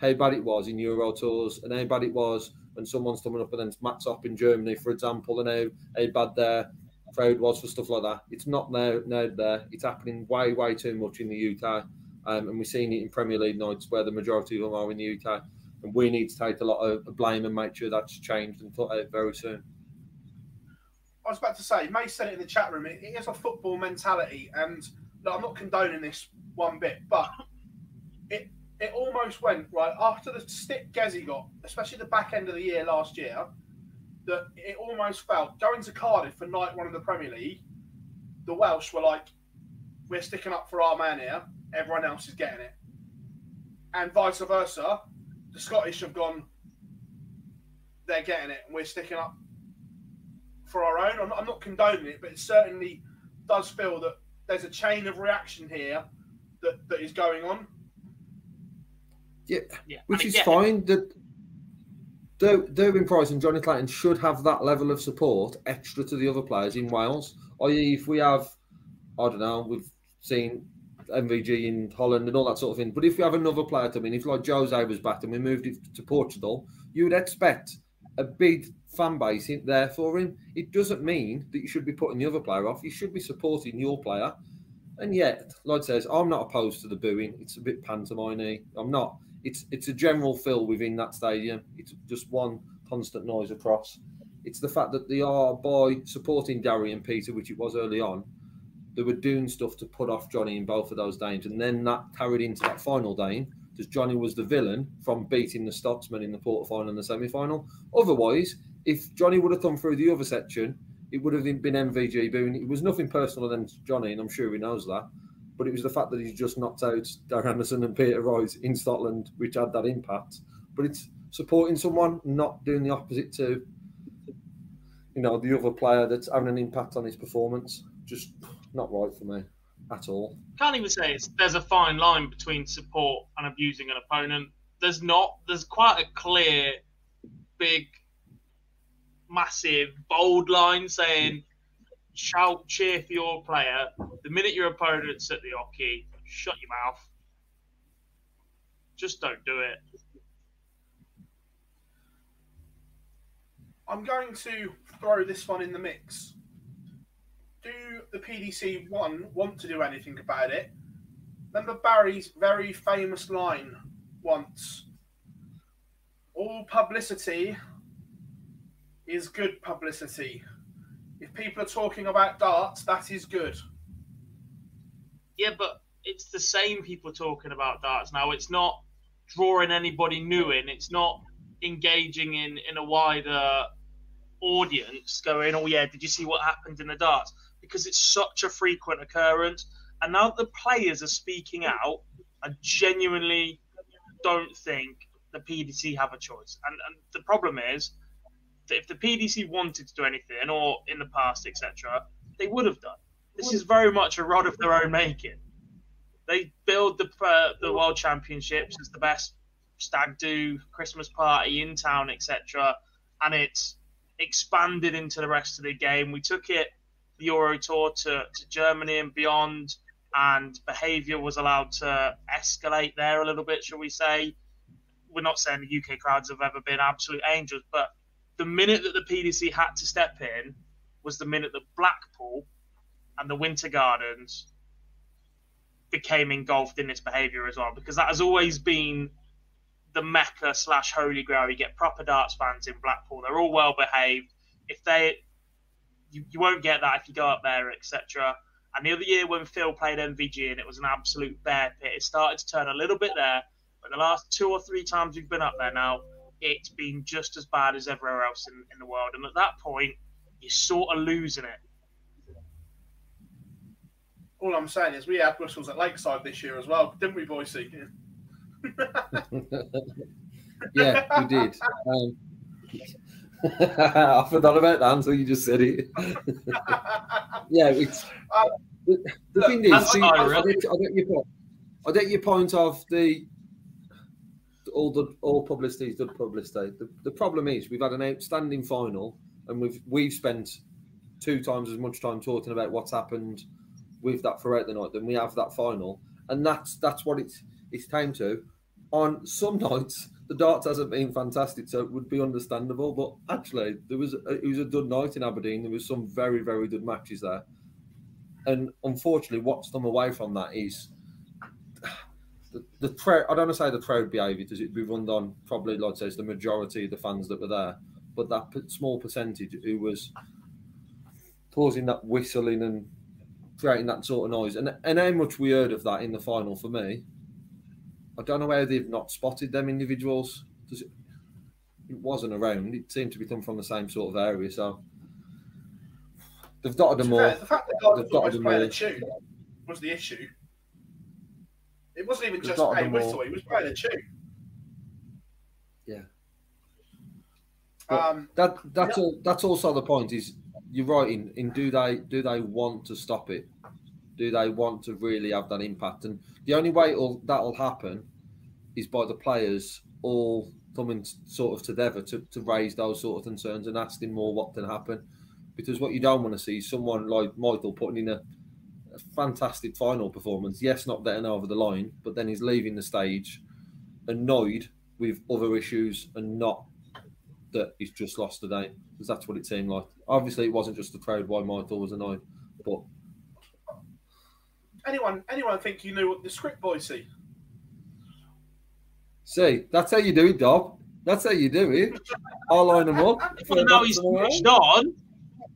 how bad it was in Euro tours and how bad it was when someone's coming up against Max up in Germany, for example, and how, how bad their crowd was for stuff like that. It's not there now. There, it's happening way, way too much in the UK, um, and we're seeing it in Premier League nights where the majority of them are in the UK. And we need to take a lot of blame and make sure that's changed and put out very soon. I was about to say, May said it in the chat room. It, it is a football mentality, and look, I'm not condoning this one bit, but it it almost went right after the stick Gezi got, especially the back end of the year last year. That it almost felt going to Cardiff for night one of the Premier League. The Welsh were like, "We're sticking up for our man here. Everyone else is getting it." and vice versa. The Scottish have gone, they're getting it, and we're sticking up for our own. I'm not, I'm not condoning it, but it certainly does feel that there's a chain of reaction here that, that is going on. Yeah, Yeah, which is fine. That Gerwyn Price and Johnny Clayton should have that level of support extra to the other players in Wales. I.e., if we have, I don't know, we've seen MVG in Holland and all that sort of thing. But if we have another player come mean, if like Jose was back and we moved it to Portugal, you would expect a big fan base in there for him. It doesn't mean that you should be putting the other player off. You should be supporting your player. And yet, Lloyd says, I'm not opposed to the booing. It's a bit pantomime I'm not. It's it's a general feel within that stadium. It's just one constant noise across. It's the fact that they are by supporting Gary and Peter, which it was early on, they were doing stuff to put off Johnny in both of those games, and then that carried into that final game because Johnny was the villain from beating the Scotsman in the quarterfinal and the semi-final. Otherwise, if Johnny would have come through the other section, it would have been MVG booing. It was nothing personal against Johnny, and I'm sure he knows that. But it was the fact that he's just knocked out Darren Anderson and Peter Royce in Scotland, which had that impact. But it's supporting someone, not doing the opposite to, you know, the other player that's having an impact on his performance. Just not right for me at all. can't even say it's there's a fine line between support and abusing an opponent. There's not. There's quite a clear, big, massive, bold line saying, "Shout, cheer for your player." The minute your opponent's at the oche, shut your mouth. Just don't do it. I'm going to throw this one in the mix. Do the PDC one want to do anything about it? Remember Barry's very famous line once all publicity is good publicity. If people are talking about darts, that is good. Yeah, but it's the same people talking about darts now. It's not drawing anybody new in. It's not engaging in in a wider audience going, oh yeah, did you see what happened in the darts? Because it's such a frequent occurrence. And now the players are speaking out, I genuinely don't think the PDC have a choice. And, and the problem is if the PDC wanted to do anything, or in the past, etc., they would have done. This is very much a rod of their own making. They build the uh, the World Championships as the best stag do Christmas party in town, etc., and it's expanded into the rest of the game. We took it the Euro Tour to, to Germany and beyond, and behaviour was allowed to escalate there a little bit, shall we say? We're not saying the UK crowds have ever been absolute angels, but the minute that the PDC had to step in was the minute that Blackpool and the Winter Gardens became engulfed in this behaviour as well, because that has always been the mecca slash holy grail. You get proper darts fans in Blackpool; they're all well behaved. If they, you, you won't get that if you go up there, etc. And the other year when Phil played MVG and it was an absolute bear pit, it started to turn a little bit there. But the last two or three times we've been up there now, it's been just as bad as everywhere else in, in the world. And at that point, you're sort of losing it. All I'm saying is we had Brussels at Lakeside this year as well, didn't we, Boise? yeah, we did. Um, I forgot about that until you just said it. yeah, it's the, the thing is, see, I, I, get, I get your point. I get your point of the all the all publicity is good publicity. The, the problem is we've had an outstanding final, and we've we've spent two times as much time talking about what's happened with that throughout the night than we have that final, and that's that's what it's it's time to. On some nights, the darts hasn't been fantastic, so it would be understandable. But actually, there was a, it was a good night in Aberdeen. There was some very very good matches there, and unfortunately, what's them away from that is the, the crowd. I don't want to say the crowd behaviour because it'd be run on probably, like says, the majority of the fans that were there, but that p- small percentage who was causing that whistling and creating that sort of noise, and and how much we heard of that in the final for me. I don't know how they've not spotted them individuals. It it wasn't around. It seemed to be coming from the same sort of area. So they've dotted them all. The fact that They've dotted them all. tune was the issue. It wasn't even just not a the more- whistle; he was playing a tune. Yeah. Um, that that's all. That's also the point. Is you're right in, in do they do they want to stop it? Do they want to really have that impact? And the only way that'll happen is by the players all coming sort of together to, to raise those sort of concerns and asking more what can happen. Because what you don't want to see is someone like Michael putting in a, a fantastic final performance. Yes, not getting over the line, but then he's leaving the stage annoyed with other issues and not that he's just lost today because that's what it seemed like. Obviously, it wasn't just the crowd why Michael was annoyed, but anyone, anyone think you knew what the script boy see? see, that's how you do it, Dob. That's how you do it. I'll line them up. Well, now he's switched on.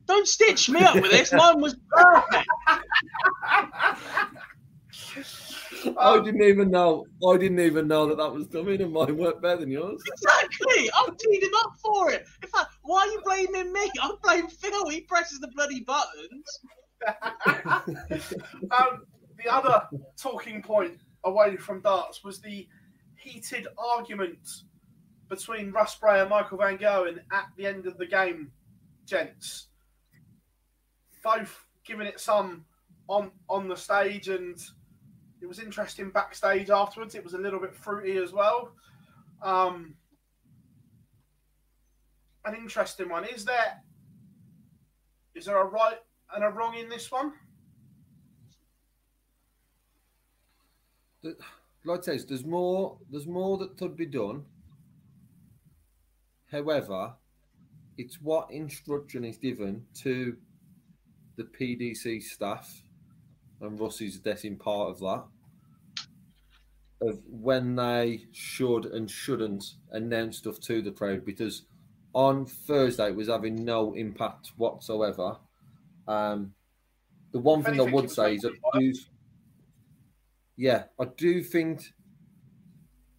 Don't stitch me up with this. Mine was perfect. I didn't even know. I didn't even know that that was coming, and mine worked better than yours. Exactly. I've teed him up for it. In fact, why are you blaming me? I'm blaming Phil. He presses the bloody buttons. um, the other talking point away from darts was the heated argument between Russ Bray and Michael Van Gerwen at the end of the game, gents. Both giving it some on on the stage, and it was interesting backstage afterwards. It was a little bit fruity as well. Um, an interesting one. Is there is there a right and a wrong in this one? Like I says, there's more. There's more that could be done. However, it's what instruction is given to the PDC staff, and Russ is definitely part of that. Of when they should and shouldn't announce stuff to the crowd, because on Thursday it was having no impact whatsoever. Um, the one If thing I would say is I do, yeah, I do think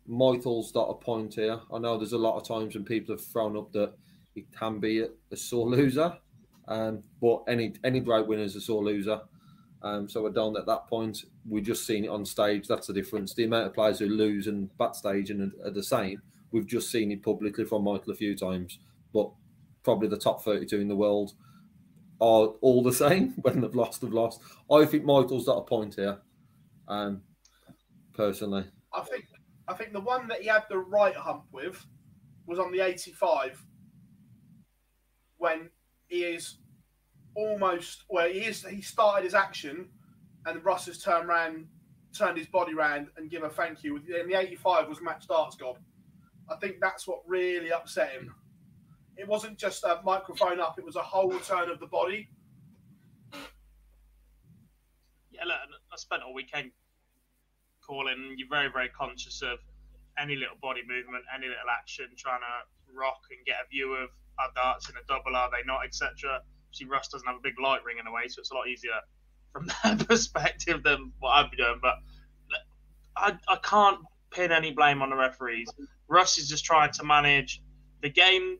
Michael's got a point here. I know there's a lot of times when people have thrown up that it can be a, a sore loser, um, but any any great winner is a sore loser. Um, so I don't at that point. We've just seen it on stage. That's the difference. The amount of players who lose and backstage and are, are the same. We've just seen it publicly from Michael a few times, but probably the top 32 in the world are all the same when they've lost, they've lost. I think Michael's got a point here, um, personally. I think I think the one that he had the right hump with was on the 85 when he is almost well he is he started his action and Russ has turned around turned his body round and give a thank you. And the 85 was match darts god I think that's what really upset him. It wasn't just a microphone up it was a whole turn of the body. Yeah, look, I spent all weekend calling. You're very, very conscious of any little body movement, any little action, trying to rock and get a view of are darts in a double, are they not, etc. See, Russ doesn't have a big light ring in a way, so it's a lot easier from that perspective than what I'd be doing. But I, I can't pin any blame on the referees. Russ is just trying to manage the game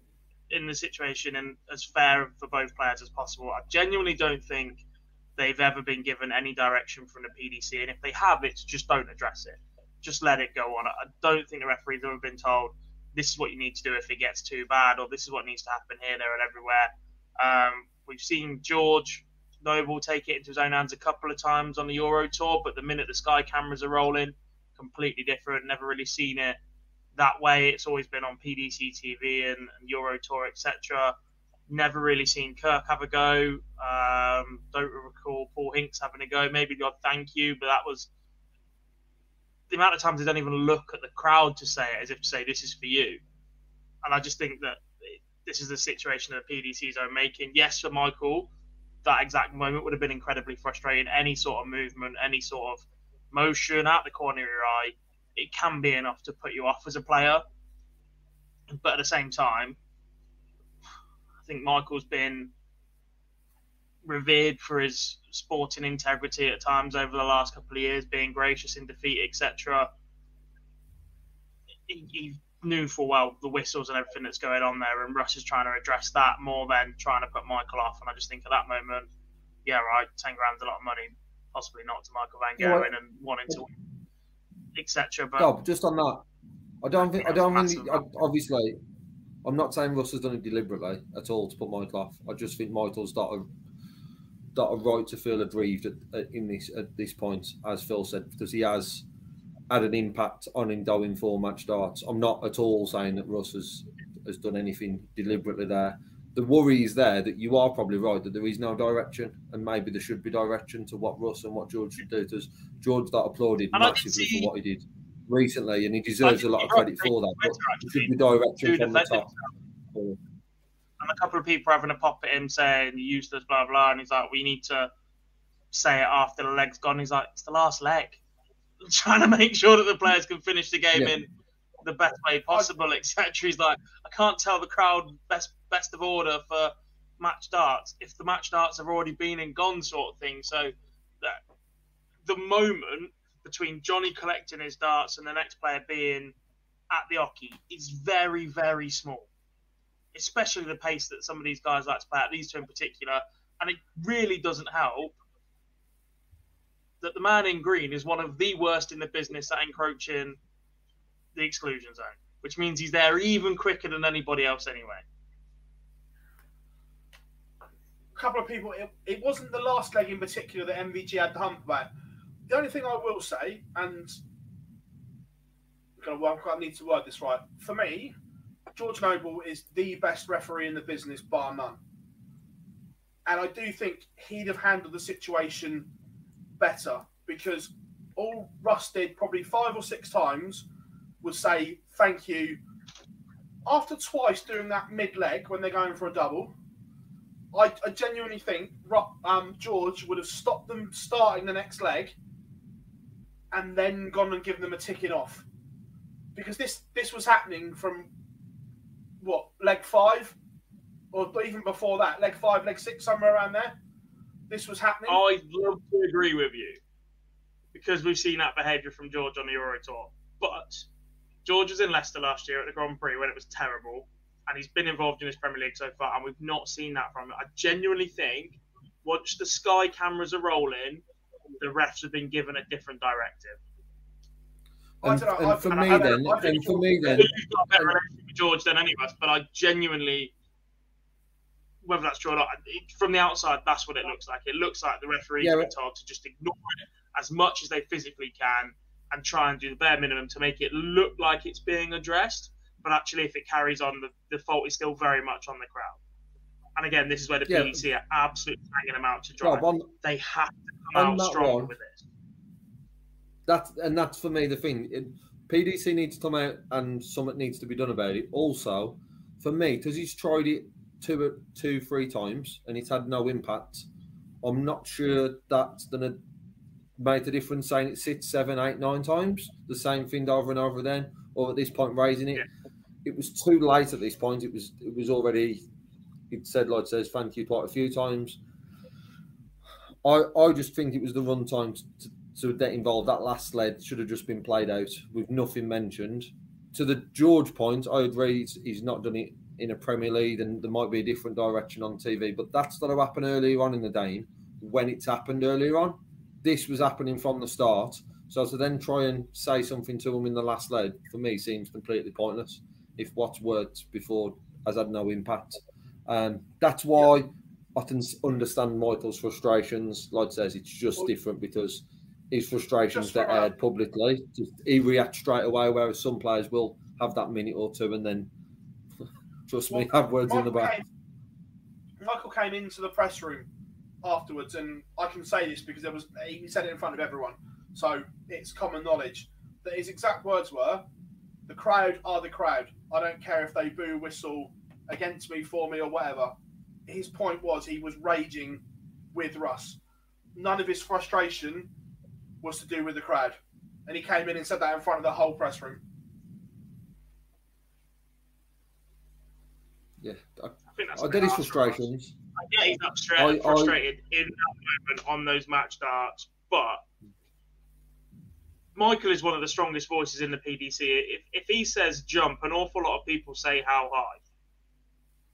in the situation and as fair for both players as possible. I genuinely don't think they've ever been given any direction from the PDC, and if they have, it's just don't address it. Just let it go on. I don't think the referees have ever been told this is what you need to do if it gets too bad, or this is what needs to happen here, there, and everywhere. Um, we've seen George Noble take it into his own hands a couple of times on the Euro Tour, but the minute the Sky cameras are rolling, completely different. Never really seen it that way. It's always been on PDC TV and, and Euro Tour, etc. Never really seen Kirk have a go. Um, don't recall Paul Hinks having a go. Maybe odd thank you, but that was the amount of times they don't even look at the crowd to say it as if to say this is for you. And I just think that this is the situation that the PDCs are making. Yes, for Michael, that exact moment would have been incredibly frustrating. Any sort of movement, any sort of motion out the corner of your eye, it can be enough to put you off as a player. But at the same time, I think Michael's been revered for his sporting integrity at times over the last couple of years, being gracious in defeat, etc. He, he knew full well the whistles and everything that's going on there, and Russ is trying to address that more than trying to put Michael off. And I just think at that moment, yeah, right, ten grand's a lot of money, possibly not to Michael Van Yeah, Gerwen and wanting to. etc. But Dob, just on that, I don't think I don't That's really. obviously, I'm not saying Russ has done it deliberately at all to put Michael off. I just think Michael's got a got a right to feel aggrieved at, at, in this at this point, as Phil said, because he has had an impact on him going four match starts. I'm not at all saying that Russ has has done anything deliberately there. The worry is there that you are probably right that there is no direction, and maybe there should be direction to what Russ and what George should do. Because George got applauded And massively see- for what he did recently, and he deserves a lot of credit for that. But there should be direction from the top. And a couple of people having a pop at him saying "You useless, blah blah, and he's like, "We need to say it after the leg's gone." He's like, "It's the last leg." Trying to make sure that the players can finish the game Yeah. in the best way possible, etc. He's like, "I can't tell the crowd best best of order for match darts if the match darts have already been and gone, sort of thing." So that the moment between Johnny collecting his darts and the next player being at the oche is very, very small especially the pace that some of these guys like to play at, these two in particular. And it really doesn't help that the man in green is one of the worst in the business at encroaching the exclusion zone, which means he's there even quicker than anybody else anyway. a couple of people. It, it wasn't the last leg in particular that MVG had the hump about. The only thing I will say, and I'm going to need to word this right. For me, George Noble is the best referee in the business, bar none. And I do think he'd have handled the situation better because all Russ did probably five or six times was say thank you. After twice doing that mid leg when they're going for a double, I, I genuinely think um, George would have stopped them starting the next leg and then gone and given them a ticking off. Because this this was happening from what leg five, or even before that, leg five, leg six, somewhere around there. This was happening. I'd love to agree with you because we've seen that behaviour from George on the Euro Tour. But George was in Leicester last year at the Grand Prix when it was terrible, and he's been involved in his Premier League so far, and we've not seen that from him. I genuinely think once the Sky cameras are rolling, the refs have been given a different directive. I And, don't know, I- and for me then, and for me then, You've got a better relationship with George than any of us, but I genuinely, whether that's true or not, it, from the outside, that's what it looks like. It looks like the referees Yeah, have been told to just ignore it as much as they physically can and try and do the bare minimum to make it look like it's being addressed. But actually, if it carries on, the, the fault is still very much on the crowd. And again, this is where the Yeah, PDC are absolutely hanging them out to dry. Rob, on, they have to come out that strong one- with this. That and that's for me the thing. It, PDC needs to come out and something needs to be done about it. Also, for me, because he's tried it two, two, three times and it's had no impact. I'm not sure that's gonna make a difference. Saying it six, seven, eight, nine times, the same thing over and over then, or at this point raising it. It was too late at this point. It was it was already. It said like says thank you quite a few times. I I just think it was the run time to, to get involved. That last sled should have just been played out with nothing mentioned. To the George point, I agree he's, not done it in a Premier League and there might be a different direction on TV, but that's got to happen earlier on in the game when it's happened earlier on. This was happening from the start. So to then try and say something to him in the last leg, for me, seems completely pointless. If what's worked before has had no impact. Um, that's why I can understand Michael's frustrations. Like I says, it's just different because his frustrations Just get from a- aired publicly. Just, he reacts straight away, whereas some players will have that minute or two and then, trust me, have words in the back. Came, Michael came into the press room afterwards, and I can say this because there was he said it in front of everyone, so it's common knowledge that his exact words were, "The crowd are the crowd. I don't care if they boo, whistle against me, for me, or whatever." His point was he was raging with Russ. None of his frustration was to do with the crowd, and he came in and said that in front of the whole press room. Yeah, I, I think that's I a get his harsh for us. frustrations. He's upstra- I- I- frustrated in that moment on those match darts, but Michael is one of the strongest voices in the PDC. If, if he says jump, an awful lot of people say how high.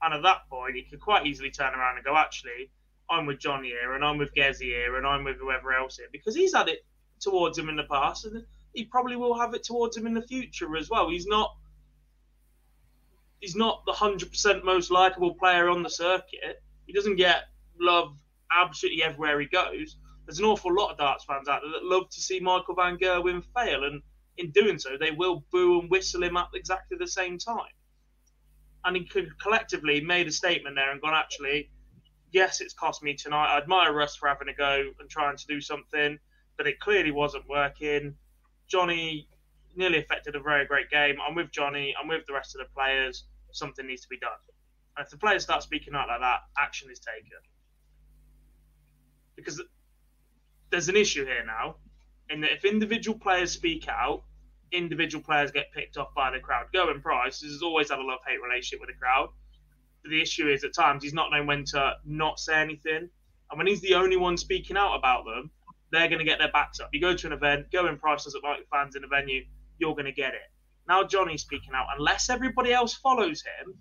And at that point, he could quite easily turn around and go, actually, I'm with Johnny here, and I'm with Gezi here, and I'm with whoever else here, because he's had it towards him in the past. And he probably will have it towards him in the future as well. He's not he's not the hundred percent most likable player on the circuit. He doesn't get love absolutely everywhere he goes. There's an awful lot of darts fans out there that love to see Michael Van Gerwen fail, and in doing so, they will boo and whistle him at exactly the same time. And he could collectively made a statement there and gone, actually, yes, it's cost me tonight. I admire Russ for having a go and trying to do something, but it clearly wasn't working. Johnny nearly affected a very great game. I'm with Johnny. I'm with the rest of the players. Something needs to be done. And if the players start speaking out like that, action is taken. Because there's an issue here now, in that if individual players speak out, individual players get picked off by the crowd. Gerwyn Price has always had a love hate relationship with the crowd. But the issue is at times he's not known when to not say anything. And when he's the only one speaking out about them, they're going to get their backs up. You go to an event, go in doesn't like fans in the venue, you're going to get it. Now Johnny's speaking out. Unless everybody else follows him,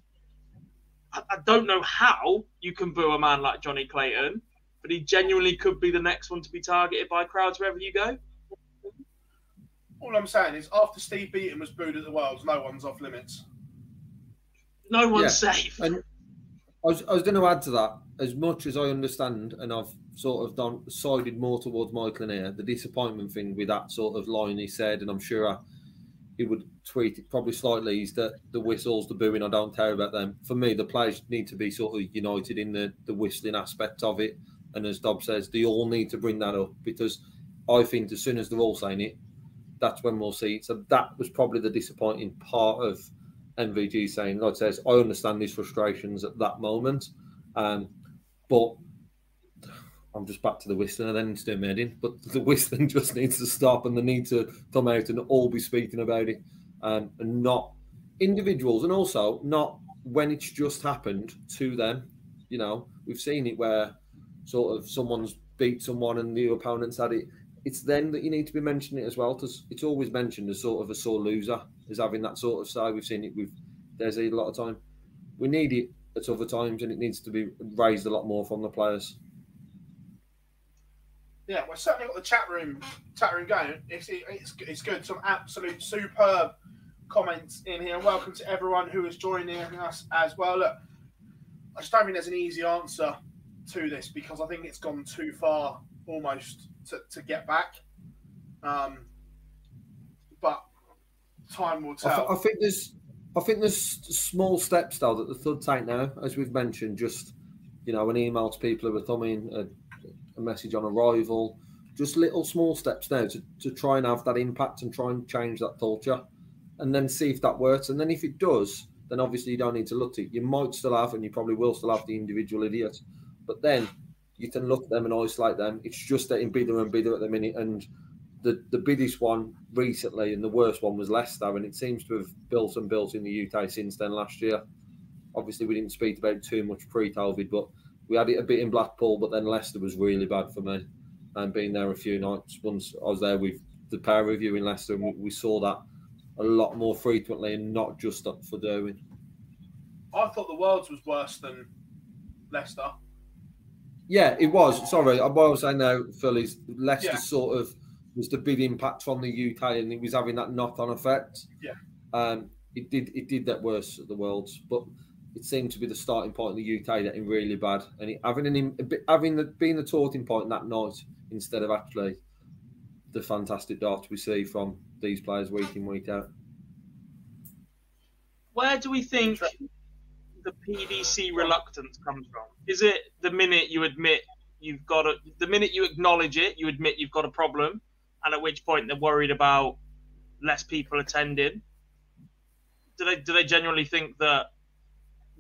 I, I don't know how you can boo a man like Johnny Clayton, but he genuinely could be the next one to be targeted by crowds wherever you go. All I'm saying is, after Steve Beaton was booed at the Worlds, no one's off limits. No one's yeah. safe. And I was, I was going to add to that. As much as I understand, and I've sort of done sided more towards Michael here, the disappointment thing with that sort of line he said, and I'm sure he would tweet it probably slightly, is that the whistles, the booing, I don't care about them. For me, the players need to be sort of united in the, the whistling aspect of it. And as Dob says, they all need to bring that up because I think as soon as they're all saying it, that's when we'll see. it. So that was probably the disappointing part of MVG saying, like says, I understand these frustrations at that moment, um, but I'm just back to the whistling and then into the meeting. But the whistling just needs to stop, and they need to come out and all be speaking about it, um, and not individuals, and also not when it's just happened to them. You know, we've seen it where sort of someone's beat someone and the opponent's had it it's then that you need to be mentioning it as well because it's always mentioned as sort of a sore loser as having that sort of side. We've seen it with Desi a lot of time. We need it at other times, and it needs to be raised a lot more from the players. Yeah, we've certainly got the chat room chat room going. It's, it's, it's good. Some absolute superb comments in here. Welcome to everyone who is joining us as well. Look, I just don't think there's an easy answer to this because I think it's gone too far almost to, to get back. Um, but time will tell. I, th- I, think there's, I think there's small steps though that the third take now, as we've mentioned, just you know, an email to people who are thumbing, a, message on arrival, just little small steps now to, to try and have that impact and try and change that culture, and then see if that works. And then if it does, then obviously you don't need to look to it. You might still have, and you probably will still have the individual idiot, but then you can look at them and isolate them. It's just getting bigger and bigger at the minute. And the, the biggest one recently and the worst one was Leicester. And it seems to have built and built in the UK since then last year. Obviously, we didn't speak about too much pre COVID, but we had it a bit in Blackpool. But then Leicester was really bad for me. And being there a few nights, once I was there with the pair review in Leicester, and we, we saw that a lot more frequently and not just up for doing. I thought the Worlds was worse than Leicester. Yeah, it was. Sorry, what I was saying now, Phil, is Leicester yeah. sort of was the big impact from the UK, and it was having that knock-on effect. Yeah. Um, it did it did get worse at the Worlds, but it seemed to be the starting point in the UK getting really bad, and it, having an having the being the talking point that night instead of actually the fantastic darts we see from these players week in week out. Where do we think the PDC reluctance comes from? Is it the minute you admit you've got a, the minute you acknowledge it, you admit you've got a problem, and at which point they're worried about less people attending? Do they do they genuinely think that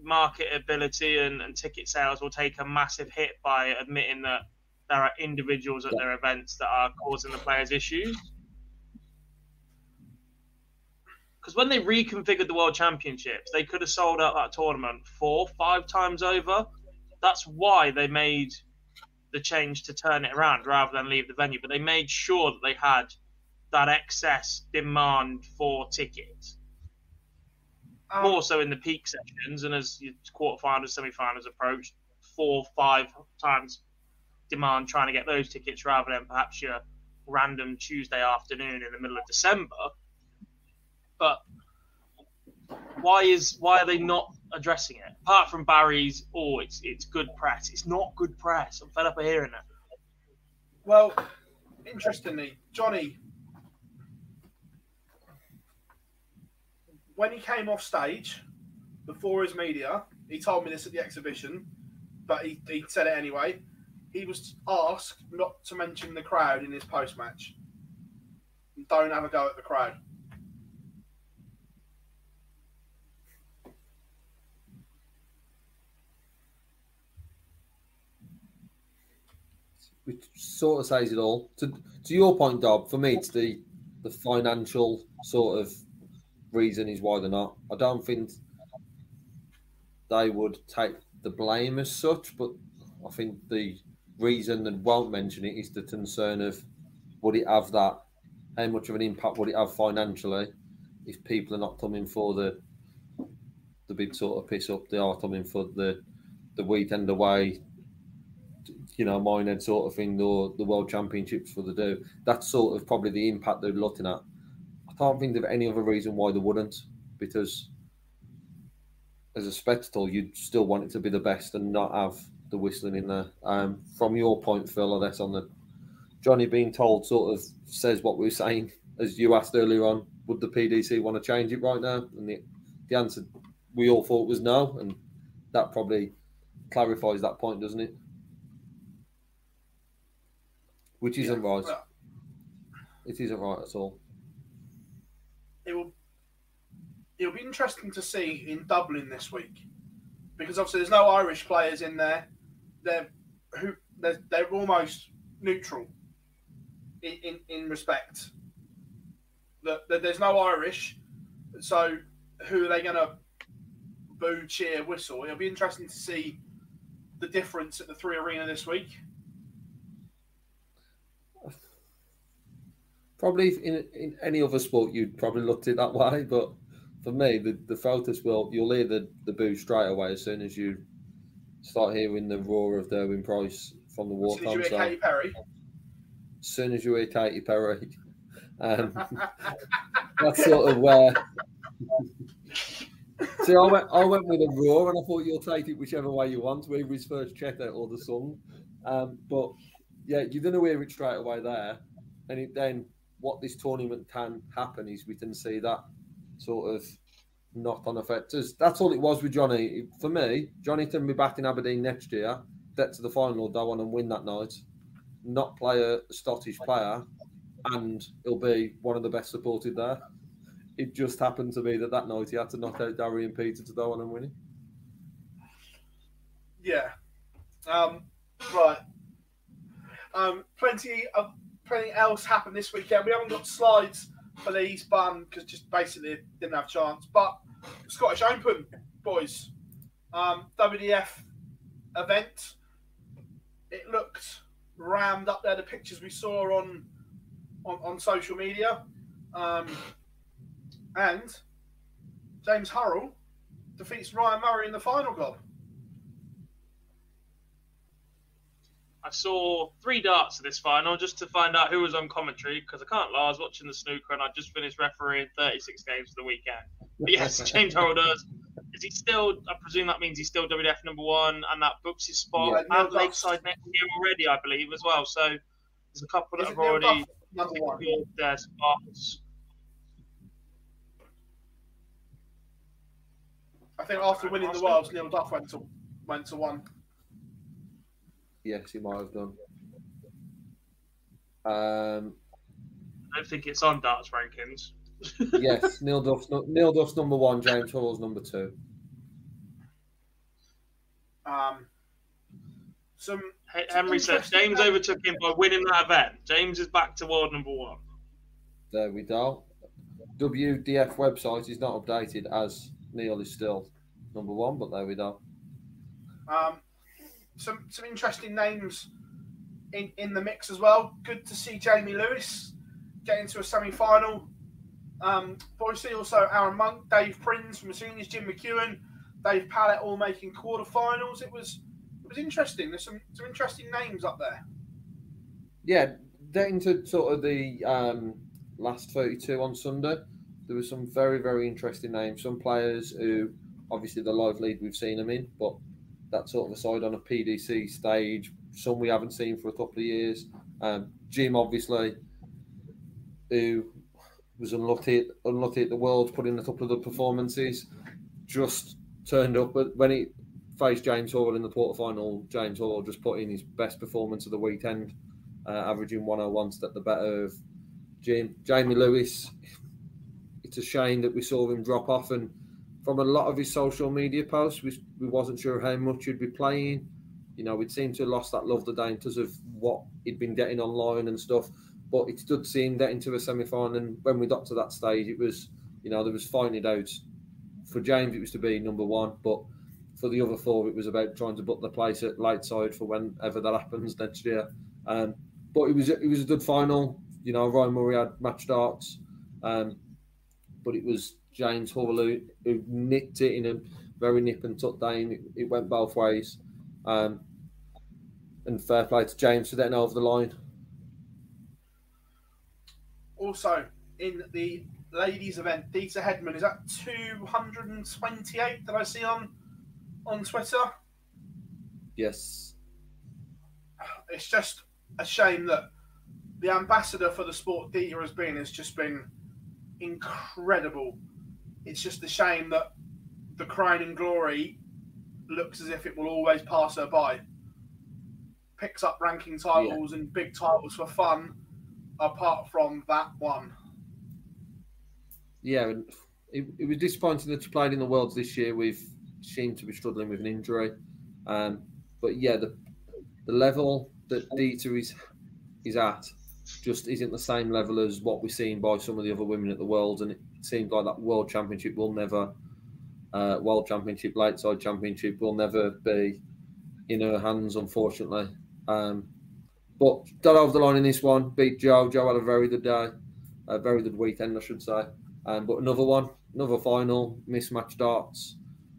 marketability and, and ticket sales will take a massive hit by admitting that there are individuals at their events that are causing the players issues? because when they reconfigured the World Championships, they could have sold out that tournament four, five times over. That's why they made the change to turn it around rather than leave the venue. But they made sure that they had that excess demand for tickets. Um, More so in the peak sessions, and as your quarterfinals, semi-finals approach, four, five times demand trying to get those tickets rather than perhaps your random Tuesday afternoon in the middle of December. But why is why are they not addressing it? Apart from Barry's, oh, it's it's good press. It's not good press. I'm fed up of hearing it. Well, interestingly, Johnny, when he came off stage before his media, he told me this at the exhibition, but he, he said it anyway. He was asked not to mention the crowd in his post match. Don't have a go at the crowd. which sort of says it all. To to your point, Dob, for me, it's the the financial sort of reason is why they're not. I don't think they would take the blame as such, but I think the reason they won't mention it is the concern of would it have that? How much of an impact would it have financially if people are not coming for the the big sort of piss up? They are coming for the the weekend away you know, Minehead sort of thing, or the World Championships for the do. That's sort of probably the impact they're looking at. Can't think of any other reason why they wouldn't, because as a spectacle, you'd still want it to be the best and not have the whistling in there. Um, from your point, Phil, I guess on the Johnny being told sort of says what we are saying, as you asked earlier on, would the PDC want to change it right now? And the, the answer we all thought was no, and that probably clarifies that point, doesn't it? which isn't yeah, right. Well, it isn't right at all. It will. It'll be interesting to see in Dublin this week, because obviously there's no Irish players in there. They're who they're, they're almost neutral in, in, in respect. That, there's no Irish, so who are they going to boo, cheer, whistle? It'll be interesting to see the difference at the 3Arena this week. Probably in, in any other sport, you'd probably looked at it that way. But for me, the, the Photos will, you'll hear the, the boo straight away as soon as you start hearing the roar of Gerwyn Price from the walk on. As soon as you hear Katy Perry. As soon as you hear Katy Perry. Um, that's sort of where. See, I went, I went with a roar, and I thought you'll take it whichever way you want, whether his first check out or the song. Um, but yeah, you're going to hear it straight away there, and it then what this tournament can happen is we can see that sort of knock on effect. That's all it was with Johnny. For me, Johnny can be back in Aberdeen next year, get to the final, go on and win that night, not play a Scottish player, and he'll be one of the best supported there. It just happened to be that that night he had to knock out Darian Peter to go on and win it. Yeah. Um, right. Um, plenty of anything else happened this weekend. We haven't got slides for these, but because just basically didn't have a chance. But Scottish Open, boys, um, WDF event. It looked rammed up there. The pictures we saw on on, on social media, um, and James Hurrell defeats Ryan Murray in the final goal. I saw three darts of this final just to find out who was on commentary because I can't lie. I was watching the snooker and I just finished refereeing 36 games for the weekend. But yes, James does. Is he still? I presume that means he's still WDF number one, and that books his spot yeah, and Lakeside next year already, I believe, as well. So there's a couple that have already secured their spots. I think after winning the Worlds, Neil Duff went to went to one. Yes, he might have done. Um, I don't think it's on darts rankings. yes, Neil Duff's Neil Duff's number one, James Hurrell's number two. Um, some Henry said James overtook him by winning that event. James is back to world number one. There we go. WDF website is not updated as Neil is still number one, but there we go. Um, some some interesting names in, in the mix as well. Good to see Jamie Lewis get into a semi final. Um, obviously, also Arron Monk, Dave Prince from the seniors, Jim McEwen, Dave Pallett all making quarterfinals. It was it was interesting. There's some, some interesting names up there. Yeah, getting to sort of the um, last 32 on Sunday, there were some very, very interesting names. Some players who, obviously, the live lead we've seen them in, but that sort of aside on a PDC stage, some we haven't seen for a couple of years. Um, Jim, obviously, who was unlucky, unlucky at the World, put in a couple of the performances, just turned up. But when he faced James Hurrell in the quarterfinal, James Hurrell just put in his best performance of the weekend, uh, averaging 101 step the better of Jim. Jamie Lewis, it's a shame that we saw him drop off. And from a lot of his social media posts, we, we wasn't sure how much he'd be playing. You know, we'd seemed to have lost that love the day because of what he'd been getting online and stuff. But it stood seeing get into a semi final. And when we got to that stage, it was, you know, there was finding out. For James, it was to be number one. But for the other four, it was about trying to book the place at Lakeside for whenever that happens next year. Um, but it was it was a good final. You know, Ryan Murray had match starts, um, but it was James Hurrell who, who, nicked it in a very nip and tuck down. It, it went both ways, um, and fair play to James for getting over the line. Also, in the ladies' event, Deta Hedman is at 228 that I see on on Twitter. Yes. It's just a shame that the ambassador for the sport Deta has been has just been incredible. It's just a shame that the crown and glory looks as if it will always pass her by. Picks up ranking titles yeah. and big titles for fun, apart from that one. Yeah, it, it was disappointing that she played in the Worlds this year We've seemed to be struggling with an injury. Um, but yeah, the the level that Deta is is at just isn't the same level as what we're seeing by some of the other women at the world, and it seems like that world championship will never, uh, world championship, Lakeside championship will never be in her hands, unfortunately. Um, but got over the line in this one, beat Joe. Joe had a very good day, a very good weekend, I should say. Um, but another one, another final, mismatched darts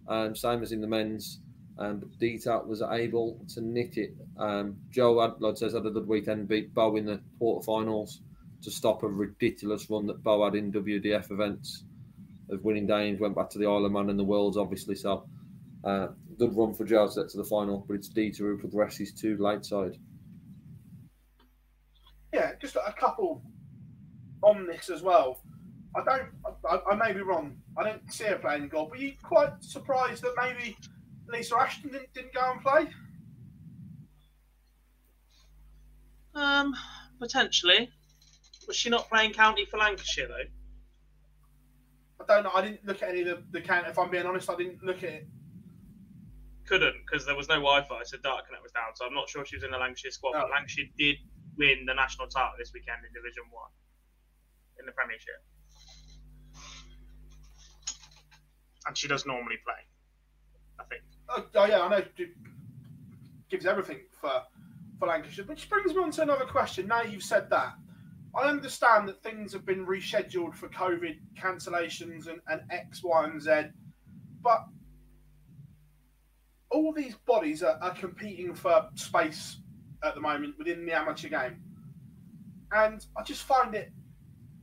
um, same as in the men's. Um, but was able to nick it. Um, Joe Adlod says had a good weekend, beat Beau in the quarterfinals to stop a ridiculous run that Beau had in WDF events of winning Danes. Went back to the Isle of Man and the Worlds, obviously. So uh, good run for Joe to to the final, but it's Deta who progresses to Lakeside. Yeah, just a couple on this as well. I don't. I, I, may be wrong. I don't see her playing goal. But you quite surprised that maybe Lisa Ashton didn't, didn't go and play? Um, potentially. Was she not playing county for Lancashire though? I don't know. I didn't look at any of the, the count. If I'm being honest, I didn't look at it. Couldn't because there was no Wi-Fi, so Data Connect was down. So I'm not sure if she was in the Lancashire squad. But Lancashire did win the national title this weekend in Division One in the Premiership. and she does normally play. I think. Oh, oh yeah, I know. It gives everything for for Lancashire, which brings me on to another question. Now you've said that, I understand that things have been rescheduled for COVID cancellations and, and X, Y, and Z, but all these bodies are, are competing for space at the moment within the amateur game. And I just find it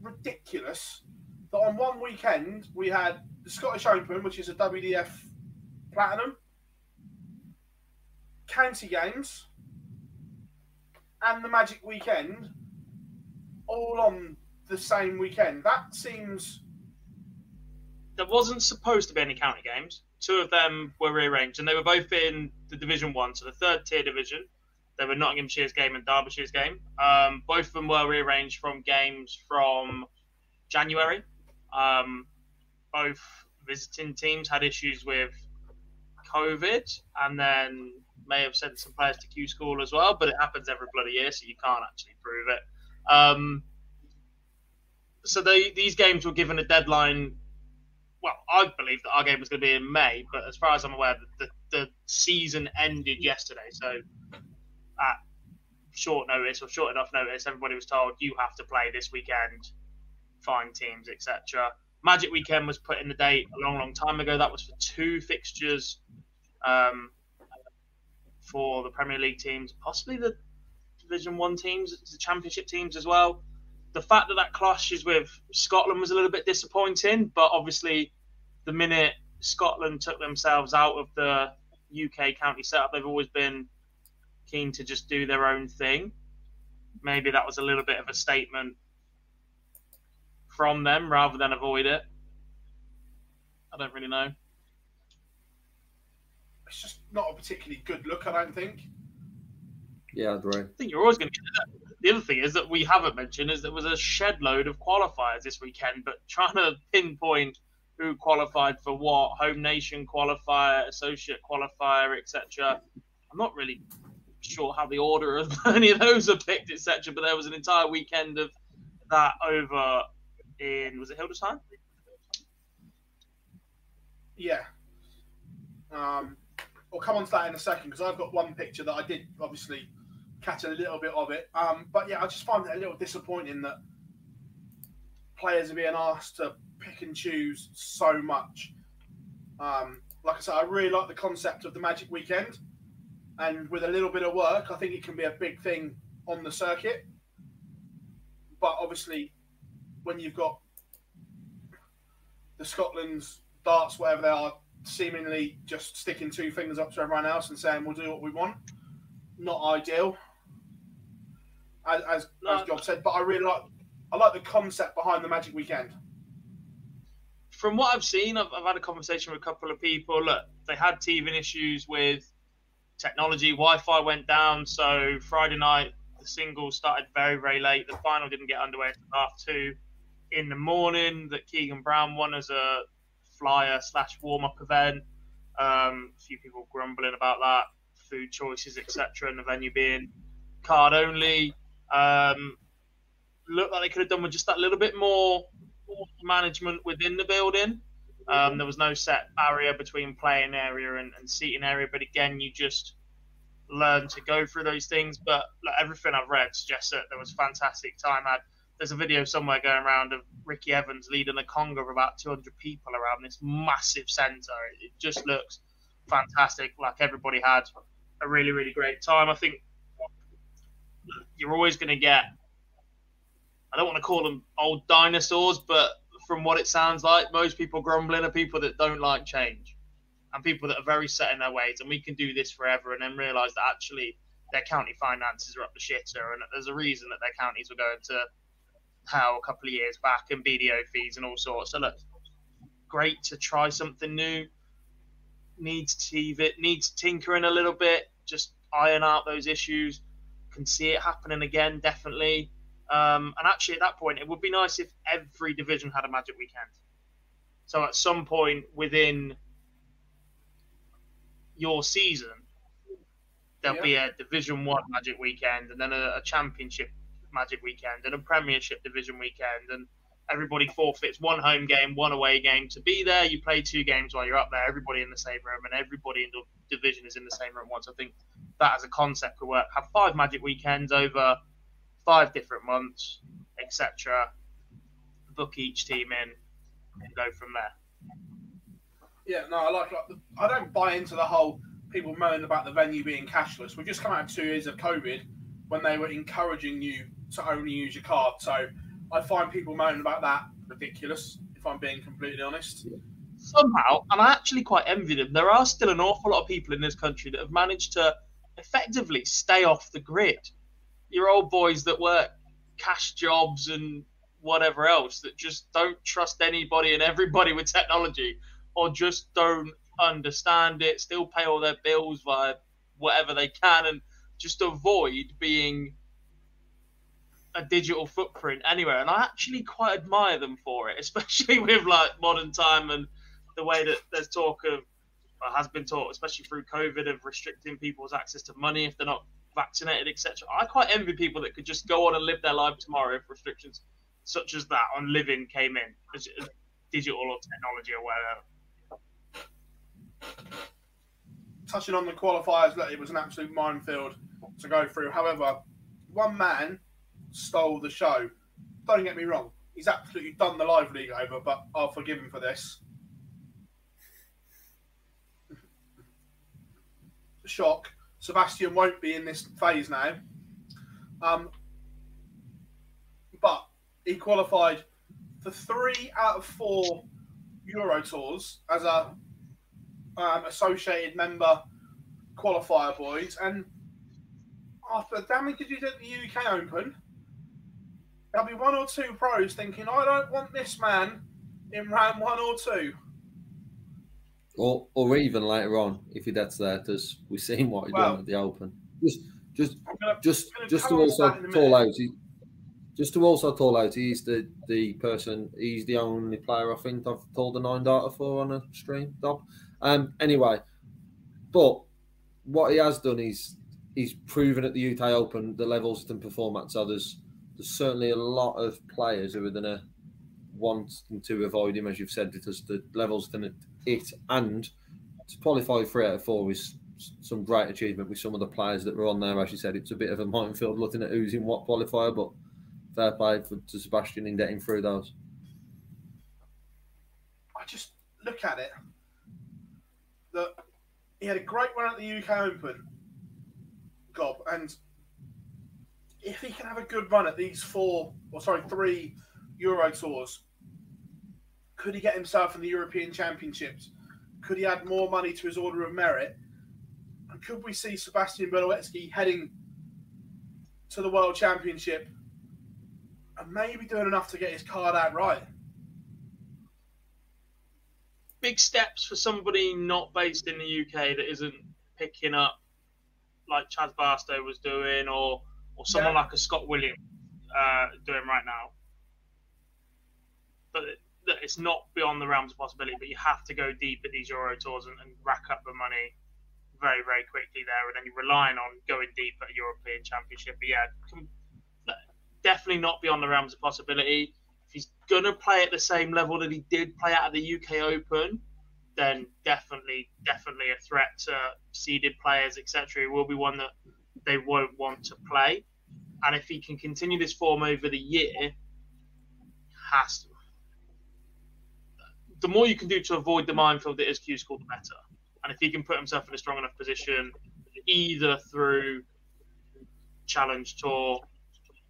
ridiculous that on one weekend we had the Scottish Open, which is a WDF Platinum, County Games, and the Magic Weekend, all on the same weekend. That seems. There wasn't supposed to be any county games. Two of them were rearranged, and they were both in the Division One, so the third tier division. They were Nottinghamshire's game and Derbyshire's game. Um, both of them were rearranged from games from January. Um, both visiting teams had issues with COVID and then may have sent some players to Q school as well, but it happens every bloody year, so you can't actually prove it. Um, so they, these games were given a deadline. Well, I believe that our game was going to be in May, but as far as I'm aware, the, the, season ended yesterday. So at short notice or short enough notice, everybody was told you have to play this weekend, find teams, etc. Magic Weekend was put in the date a long, long time ago. That was for two fixtures um, for the Premier League teams, possibly the Division One teams, the Championship teams as well. The fact that that clashes with Scotland was a little bit disappointing, but obviously, the minute Scotland took themselves out of the UK county setup, they've always been keen to just do their own thing. Maybe that was a little bit of a statement from them rather than avoid it. I don't really know. It's just not a particularly good look, I don't think. Yeah, I agree. I think you're always going to get that. The other thing is that we haven't mentioned is there was a shed load of qualifiers this weekend, but trying to pinpoint who qualified for what, home nation qualifier, associate qualifier, etc. I'm not really sure how the order of any of those are picked, etc. But there was an entire weekend of that over in was it Hildesheim? Yeah. Um, we'll come on to that in a second because I've got one picture that I did obviously catch a little bit of it. Um, but yeah, I just find it a little disappointing that players are being asked to pick and choose so much. Um, like I said, I really like the concept of the Magic Weekend, and with a little bit of work, I think it can be a big thing on the circuit. But obviously, when you've got the Scotland's darts, whatever they are, seemingly just sticking two fingers up to everyone else and saying we'll do what we want, not ideal. As as, No. as Job said, but I really like I like the concept behind the Magic Weekend. From what I've seen, I've, I've had a conversation with a couple of people. Look, they had teething issues with technology. Wi-Fi went down, so Friday night the singles started very very late. The final didn't get underway until half two in the morning. That Keegan Brown won as a flyer slash warm up event. Um, a few people grumbling about that, food choices, etc., and the venue being card only. Um, looked like they could have done with just that little bit more management within the building. Um, there was no set barrier between playing area and, and seating area, but again, you just learn to go through those things. But like, everything I've read suggests that there was fantastic time had. There's a video somewhere going around of Ricky Evans leading a conga of about 200 people around this massive centre. It, it just looks fantastic. Like everybody had a really, really great time. I think you're always going to get I don't want to call them old dinosaurs, but from what it sounds like, most people grumbling are people that don't like change and people that are very set in their ways. And we can do this forever and then realise that actually their county finances are up the shitter and there's a reason that their counties were going to hell a couple of years back and BDO fees and all sorts. So look, great to try something new. Needs teeth it needs tinkering a little bit, just iron out those issues. Can see it happening again, definitely. Um, and actually, at that point, it would be nice if every division had a Magic Weekend. So at some point within your season, there'll be a Division One Magic Weekend, and then a, a Championship Magic Weekend, and a Premiership Division Weekend, and everybody forfeits one home game, one away game to be there. You play two games while you're up there. Everybody in the same room, and everybody in the division is in the same room once. I think that as a concept could work. Have five Magic Weekends over five different months, etc. Book each team in and go from there. Yeah, no, I like, like the, I don't buy into the whole people moaning about the venue being cashless. We've just come out of two years of COVID when they were encouraging you to only use your card. So I find people moaning about that ridiculous, if I'm being completely honest. Somehow, and I actually quite envy them, there are still an awful lot of people in this country that have managed to effectively stay off the grid. Your old boys that work cash jobs and whatever else that just don't trust anybody and everybody with technology or just don't understand it, still pay all their bills via whatever they can and just avoid being a digital footprint anywhere. And I actually quite admire them for it, especially with like modern time and the way that there's talk of, or has been talk, especially through COVID, of restricting people's access to money if they're not vaccinated, etc. I quite envy people that could just go on and live their life tomorrow if restrictions such as that on living came in, as, as digital or technology or whatever. touching on the qualifiers, look, it was an absolute minefield to go through. However, one man stole the show. Don't get me wrong, he's absolutely done the live league over, but I'll forgive him for this. Shock. Sebastian won't be in this phase now. Um, but he qualified for three out of four Euro tours as a um, associated member qualifier, boys. And after the damage he did at the UK Open, there'll be one or two pros thinking, I don't want this man in round one or two. Or, or even later on, if he gets there, because we've seen what he's Well- done at the Open. Just, just, gonna- just, just to come on to also call out, he, just to also call out, he's the the person, he's the only player I think I've told a nine darter for on a stream. Dob. Um. Anyway, but what he has done is he's proven at the UK Open the levels he can perform at. So there's certainly a lot of players who are going to want to avoid him, as you've said, because the levels can it. and to qualify three out of four is some great achievement with some of the players that were on there. As you said, it's a bit of a minefield looking at who's in what qualifier, but fair play for, to Sebastian in getting through those. I just look at it that he had a great run at the UK Open, Gob, and if he can have a good run at these four, or sorry, three Euro tours, could he get himself in the European Championships? Could he add more money to his order of merit? And could we see Sebastian Bialecki heading to the World Championship and maybe doing enough to get his card out right? big steps for somebody not based in the UK that isn't picking up like Chas Barstow was doing, or or someone Yeah. like a Scott Williams uh, doing right now. But that it's not beyond the realms of possibility. But you have to go deep at these Euro tours and, and rack up the money very very quickly there, and then you're relying on going deep at a European Championship. But yeah, definitely not beyond the realms of possibility if he's gonna play at the same level that he did play at the UK Open, then definitely, definitely a threat to seeded players, etc. He will be one that they won't want to play. And if he can continue this form over the year, has to. The more you can do to avoid the minefield that is Q School, the better. And if he can put himself in a strong enough position, either through Challenge Tour,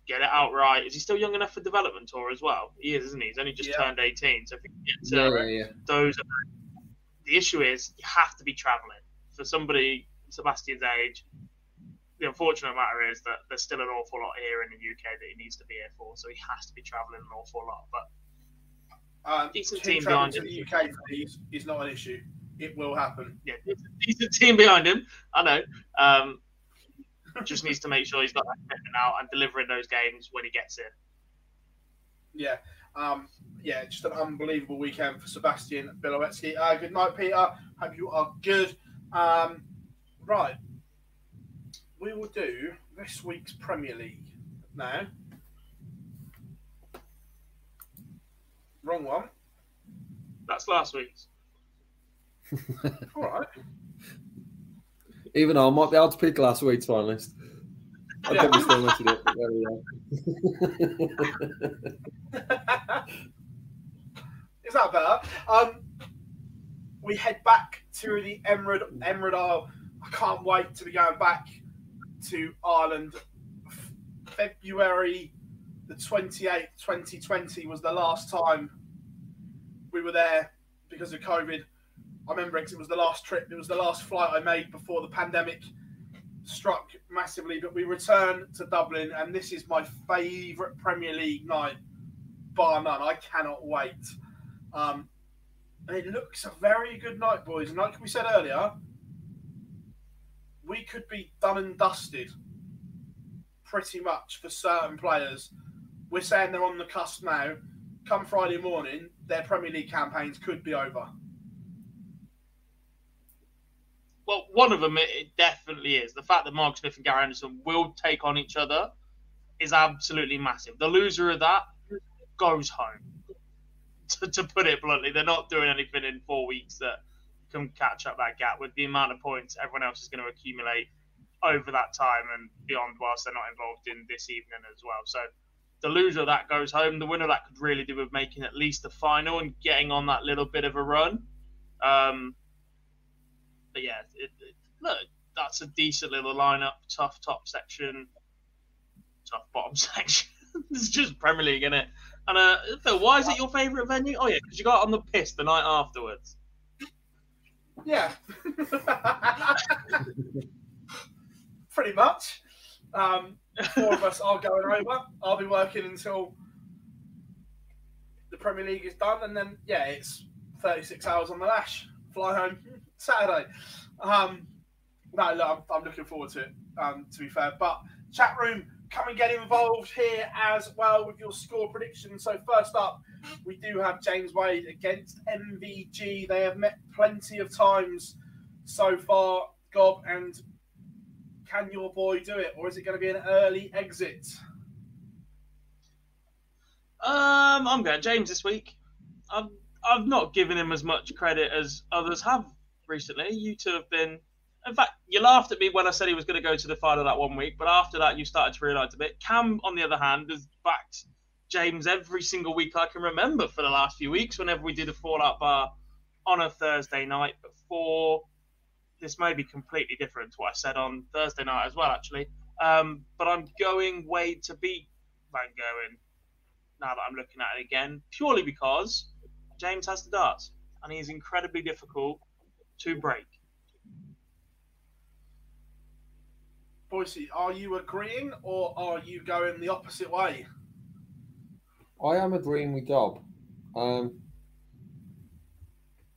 get it outright. Is he still young enough for development tour as well? He is, isn't he? He's only just Yeah. turned 18. So if he can get to Yeah, yeah, those, the issue is you have to be travelling. For somebody Sebastian's age, the unfortunate matter is that there's still an awful lot here in the UK that he needs to be here for. So he has to be travelling an awful lot. But Um, Decent team behind to him. the UK is not an issue. It will happen. yeah, decent team behind him. I know. Um, just needs to make sure he's got that commitment out and delivering those games when he gets here. Yeah. Um, yeah, just an unbelievable weekend for Sebastian Bialecki. Uh, good night, Peter. Hope you are good. Um, right. We will do this week's Premier League now. Wrong one. That's last week's. All right. Even though I might be able to pick last week's finalist. I Yeah. probably still messed it up. but There we are. Is that better? Um, we head back to the Emerald Emerald Isle. I can't wait to be going back to Ireland. February the 28th, 2020 was the last time we were there because of COVID. I remember it it was the last trip, it was the last flight I made before the pandemic struck massively. But we returned to Dublin, and this is my favourite Premier League night, bar none. I cannot wait. Um, and it looks a very good night, boys. And like we said earlier, we could be done and dusted pretty much for certain players. We're saying they're on the cusp now. Come Friday morning, their Premier League campaigns could be over. Well, one of them it, it definitely is. The fact that Mark Smith and Gary Anderson will take on each other is absolutely massive. The loser of that goes home. To, to put it bluntly, they're not doing anything in four weeks that can catch up that gap with the amount of points everyone else is going to accumulate over that time and beyond, whilst they're not involved in this evening as well. So the loser that goes home. The winner that could really do with making at least the final and getting on that little bit of a run. Um, but yeah, it, it, look, that's a decent little lineup. Tough top section. tough bottom section. it's just Premier League, isn't it? And uh, Phil, why is it your favourite venue? Oh yeah, because you got on the piss the night afterwards. Yeah. Pretty much. Um, four of us are going over. I'll be working until the Premier League is done, and then yeah, it's 36 hours on the lash. Fly home Saturday. Um, no, look, I'm, I'm looking forward to it. Um, to be fair, but chat room, come and get involved here as well with your score predictions. So first up, we do have James Wade against MVG. They have met plenty of times so far, Gob, and can your boy do it, or is it going to be an early exit? Um, I'm going James this week. I've I've not given him as much credit as others have recently. You two have been. In fact, you laughed at me when I said he was going to go to the final that one week, but after that, you started to realise a bit. Cam, on the other hand, has backed James every single week I can remember for the last few weeks. Whenever we did a Fallout bar on a Thursday night before, this may be completely different to what I said on Thursday night as well, actually. Um, but I'm going Wade to beat Van Gogh now that I'm looking at it again, purely because James has the darts and he is incredibly difficult to break. Boise, are you agreeing or are you going the opposite way? I am agreeing with Gob. Um,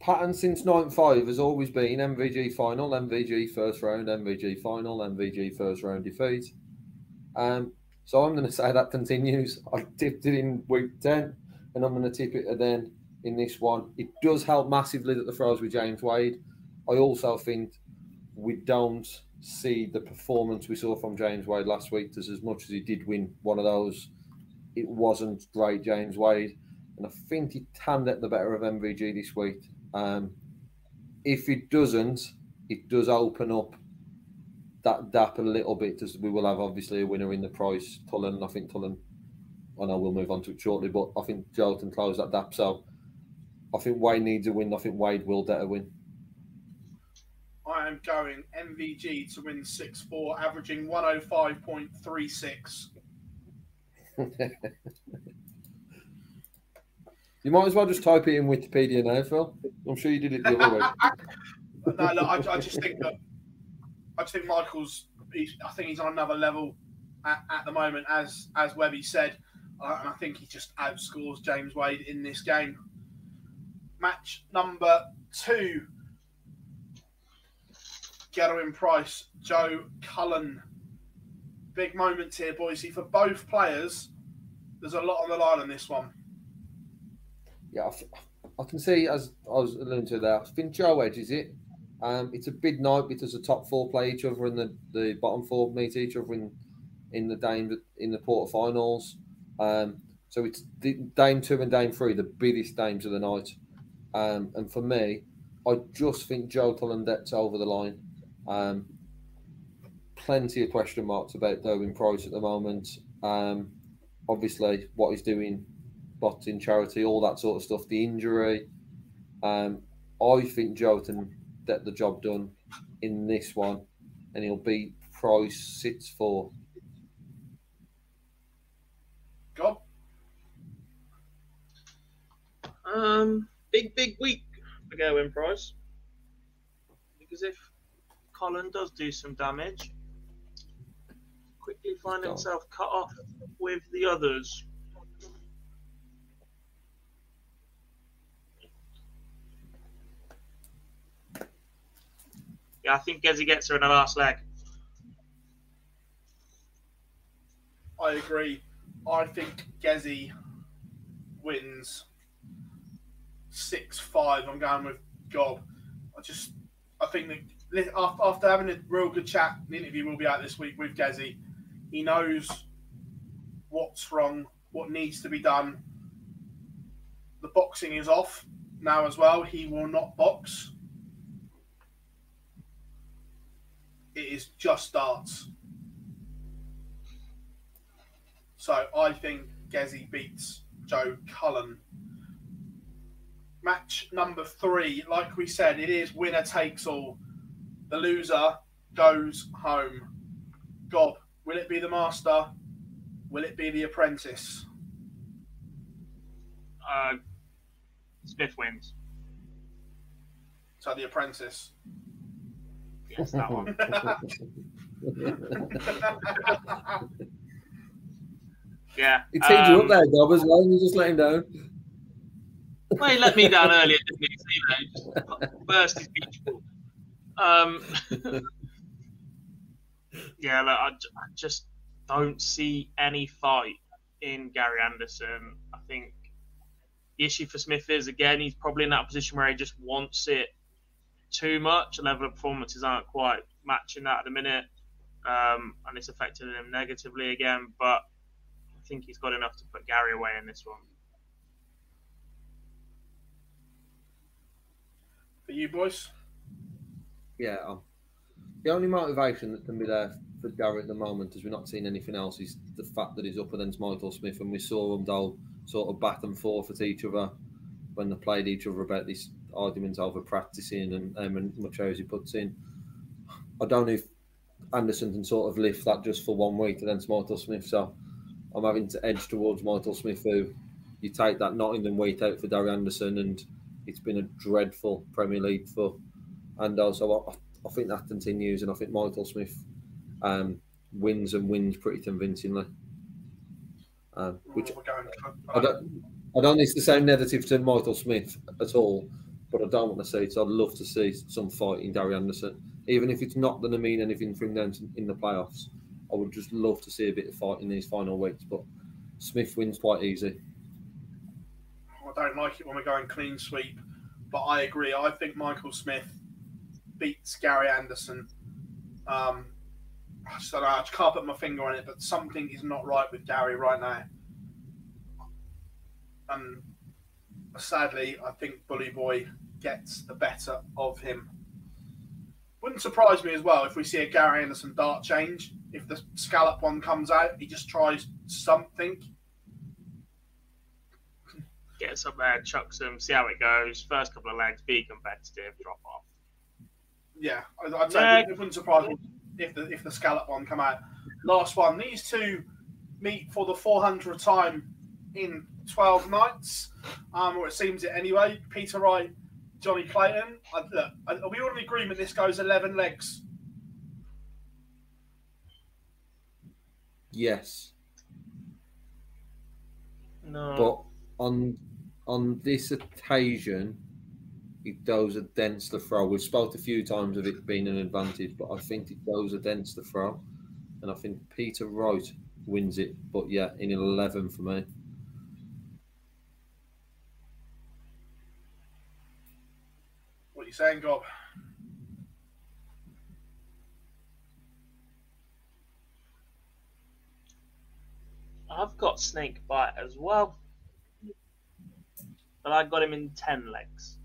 pattern since 95 has always been MVG final, MVG first round, MVG final, MVG first round defeat. Um, so I'm going to say that continues. I tipped it in week 10 and I'm going to tip it again in this one. It does help massively that the throws with James Wade. I also think we don't see the performance we saw from James Wade last week. As much as he did win one of those, it wasn't great James Wade. And I think he can get the better of MVG this week. Um, if it doesn't, it does open up that gap a little bit as we will have obviously a winner in the price. Cullen, I think Cullen, I know we'll move on to it shortly, but I think Joe can close that gap. So I think Wade needs a win. I think Wade will get a win. I am going MVG to win 6 4, averaging 105.36. you might as well just type it in Wikipedia now, Phil. I'm sure you did it the other way. no, look, I, I, just think that I just think Michael's. I think he's on another level at, at the moment, as as Webby said, uh, and I think he just outscores James Wade in this game. Match number two. Gerwyn Price, Joe Cullen. Big moments here, boys. See, for both players, there's a lot on the line on this one. Yeah, I, can see, as I was alluding to there, I think Joe Edge is it. Um, it's a big night because the top four play each other and the, the bottom four meet each other in in the Dame in the quarterfinals. Um, so it's Dame two and Dame three, the biggest games of the night. Um, and for me, I just think Joe Cullen gets over the line. Um, plenty of question marks about Gerwyn Price at the moment. Um, obviously, what he's doing, in charity, all that sort of stuff, the injury. Um, I think Joe can get the job done in this one, and he'll beat Price six four. Go. Um, big big week for Gerwyn Price because if Cullen does do some damage, quickly find himself cut off with the others. Yeah, I think Gezzy gets her in the last leg. I agree. I think Gezzy wins six five. I'm going with Gob. I just I think that after having a real good chat, the interview will be out this week with Gezzy. He knows what's wrong, what needs to be done. The boxing is off now as well. He will not box. It is just darts. So I think Gezzy beats Joe Cullen. Match number three, like we said, it is winner takes all. The loser goes home. Gob, will it be the master Will it be The Apprentice? Uh, Smith wins. So The Apprentice. Yes, that one. yeah. He teed you up um, there, Gob, as well, and you just let him down. Well, he let me down earlier, didn't he? So, you know, just burst his beach ball. Um, yeah, look, I, j- I just don't see any fight in Gary Anderson. I think the issue for Smith is, again, he's probably in that position where he just wants it too much. The level of performances aren't quite matching that at the minute, um, and it's affecting him negatively again. But I think he's got enough to put Gary away in this one. For you boys? Yeah. Um, the only motivation that can be there for Gary at the moment, as we're not seeing anything else, is the fact that he's up against Michael Smith, and we saw them all sort of back and forth at each other when they played each other about this argument over practicing and um, and much hours he puts in. I don't know if Anderson can sort of lift that just for one week against Michael Smith, so I'm having to edge towards Michael Smith, who you take that Nottingham weight out for Gary Anderson, and it's been a dreadful Premier League for Ando. also I, I think that continues, and I think Michael Smith um, wins and wins pretty convincingly. Um, which I don't, I don't think it's the same negative to Michael Smith at all, but I don't want to see it. So I'd love to see some fight in Gary Anderson, even if it's not going to mean anything for him down in the playoffs. I would just love to see a bit of fight in these final weeks, but Smith wins quite easy. I don't like it when we're going clean sweep, but I agree. I think Michael Smith beats Gary Anderson. Um, I just don't know. I just can't put my finger on it, but something is not right with Gary right now. And sadly, I think Bully Boy gets the better of him. Wouldn't surprise me as well if we see a Gary Anderson dart change. If the scallop one comes out, he just tries something. Gets up there, chucks them, see how it goes. First couple of legs, be competitive, drop off. Yeah, I'd, I'd say Yeah. it wouldn't surprise me if the if the scallop one come out. Last one. These two meet for the 400th time in 12 nights, um, or it seems it anyway. Peter Wright, Johnny Clayton. I, look, are we all in agreement? This goes 11 legs. Yes, No. but on on this occasion, it goes against the throw. We've spoke a few times of it being an advantage, but I think it goes against the throw, and I think Peter Wright wins it. But yeah, in eleven for me. What are you saying, Gob? I've got Snakebite as well, but I got him in ten legs.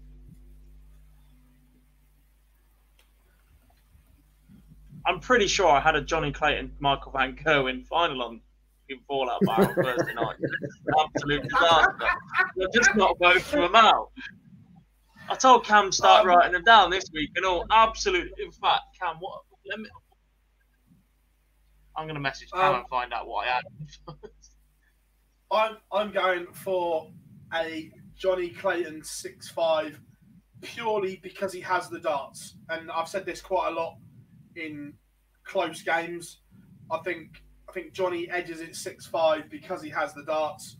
I'm pretty sure I had a Johnny Clayton, Michael Van Gerwen final on in Fallout Bar on Thursday night. Absolute disaster. I've just not both of them out. I told Cam to start Um, writing them down this week, and all absolute. In fact, Cam, what? Let me. I'm gonna message Cam Um, and find out what I had. I'm I'm going for a Johnny Clayton six five purely because he has the darts, and I've said this quite a lot in close games. I think I think Johnny edges it six five because he has the darts,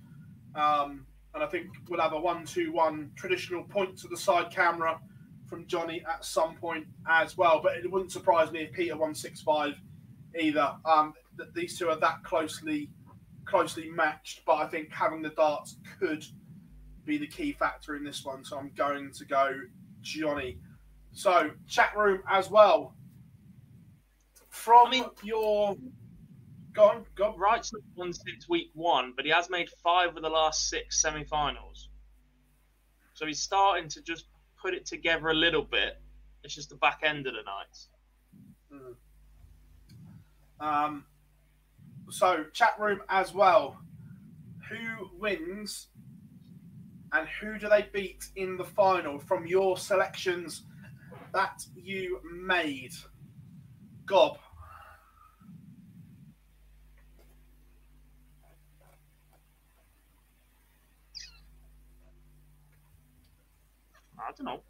um, and I think we'll have a one two one traditional point to the side camera from Johnny at some point as well. But it wouldn't surprise me if Peter won six five either. Um, th- these two are that closely closely matched, but I think having the darts could be the key factor in this one. So I'm going to go Johnny. So chat room as well. From your go on, go on. Wright's won since week one, but he has made five of the last six semi-finals. So he's starting to just put it together a little bit. It's just the back end of the night. Um, so chat room as well. Who wins and who do they beat in the final from your selections that you made? Gob. I don't know.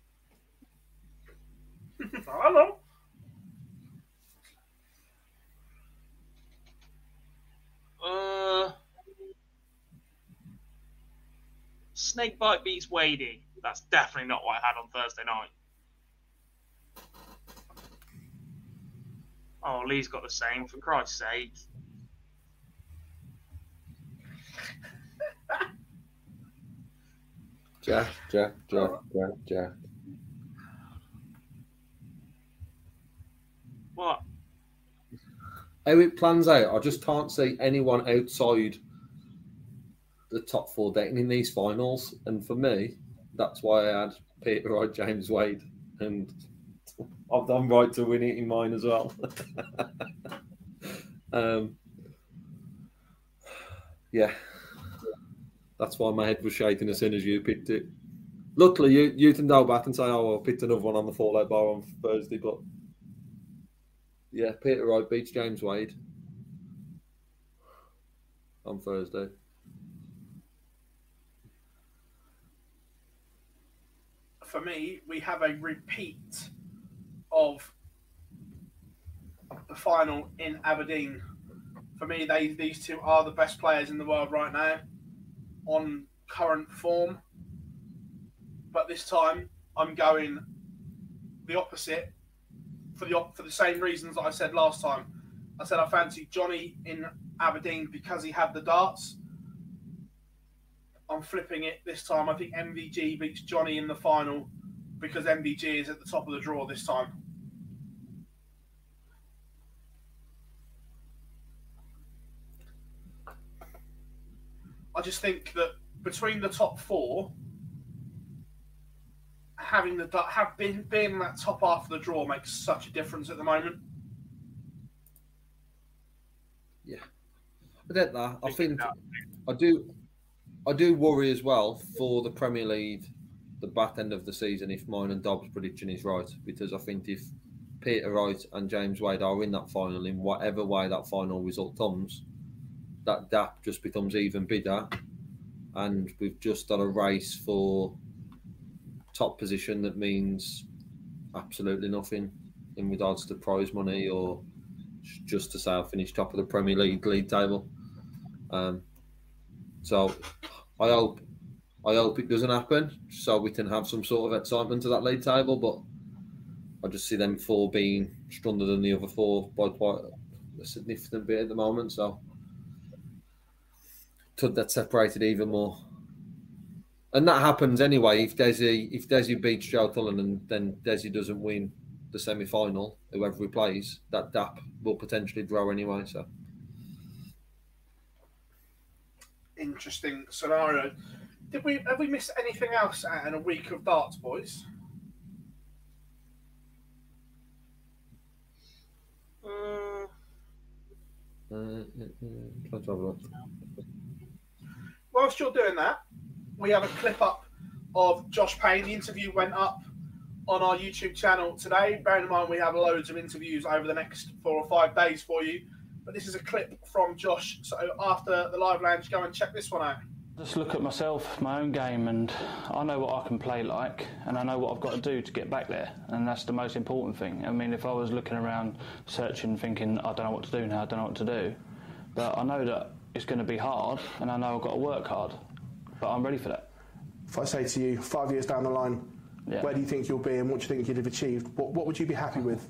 I don't know. Uh, Snakebite beats Wadey. That's definitely not what I had on Thursday night. Oh, Lee's got the same, for Christ's sake. Jack, Jack, Jack, Jack, Jack. What? How it plans out, I just can't see anyone outside the top four getting in these finals. And for me, that's why I had Peter Wright, James Wade, and I've done right to win it in mine as well. um, yeah, that's why my head was shaking as soon as you picked it. Luckily, you you can go back and say, "Oh, I picked another one on the fallout bar on Thursday," but yeah, Peter Wright beats James Wade on Thursday. For me, we have a repeat of the final in Aberdeen. For me, they these two are the best players in the world right now on current form. But this time, I'm going the opposite for the for the same reasons that I said last time. I said I fancy Johnny in Aberdeen because he had the darts. I'm flipping it this time. I think MVG beats Johnny in the final because MVG is at the top of the draw this time. I just think that between the top four, having the have been being in that top half of the draw makes such a difference at the moment. Yeah, I get that. I think I do. I do worry as well for the Premier League, the back end of the season, if mine and Dobbs' prediction is right, because I think if Peter Wright and James Wade are in that final, in whatever way that final result comes, that gap just becomes even bigger, and we've just done a race for top position that means absolutely nothing in regards to prize money or just to say I finished top of the Premier League league table. Um, so I hope I hope it doesn't happen, so we can have some sort of excitement to that league table. But I just see them four being stronger than the other four by quite a significant bit at the moment. So could that separated even more. And that happens anyway. If Desi if Desi beats Joe Cullen and then Desi doesn't win the semi final, whoever he plays, that gap will potentially grow anyway. So Interesting scenario. Did we have we missed anything else out in a week of darts, boys? Uh, uh, uh, try to have a look. Whilst you're doing that, we have a clip up of Josh Payne. The interview went up on our YouTube channel today. Bearing in mind we have loads of interviews over the next four or five days for you. But this is a clip from Josh. So after the live lounge, go and check this one out. Just look at myself, my own game, and I know what I can play like, and I know what I've got to do to get back there, and that's the most important thing. I mean, if I was looking around, searching, thinking, I don't know what to do now, I don't know what to do, but I know that it's going to be hard, and I know I've got to work hard, but I'm ready for that. If I say to you, five years down the line, Yeah. where do you think you'll be and what do you think you'd have achieved? What, what would you be happy with?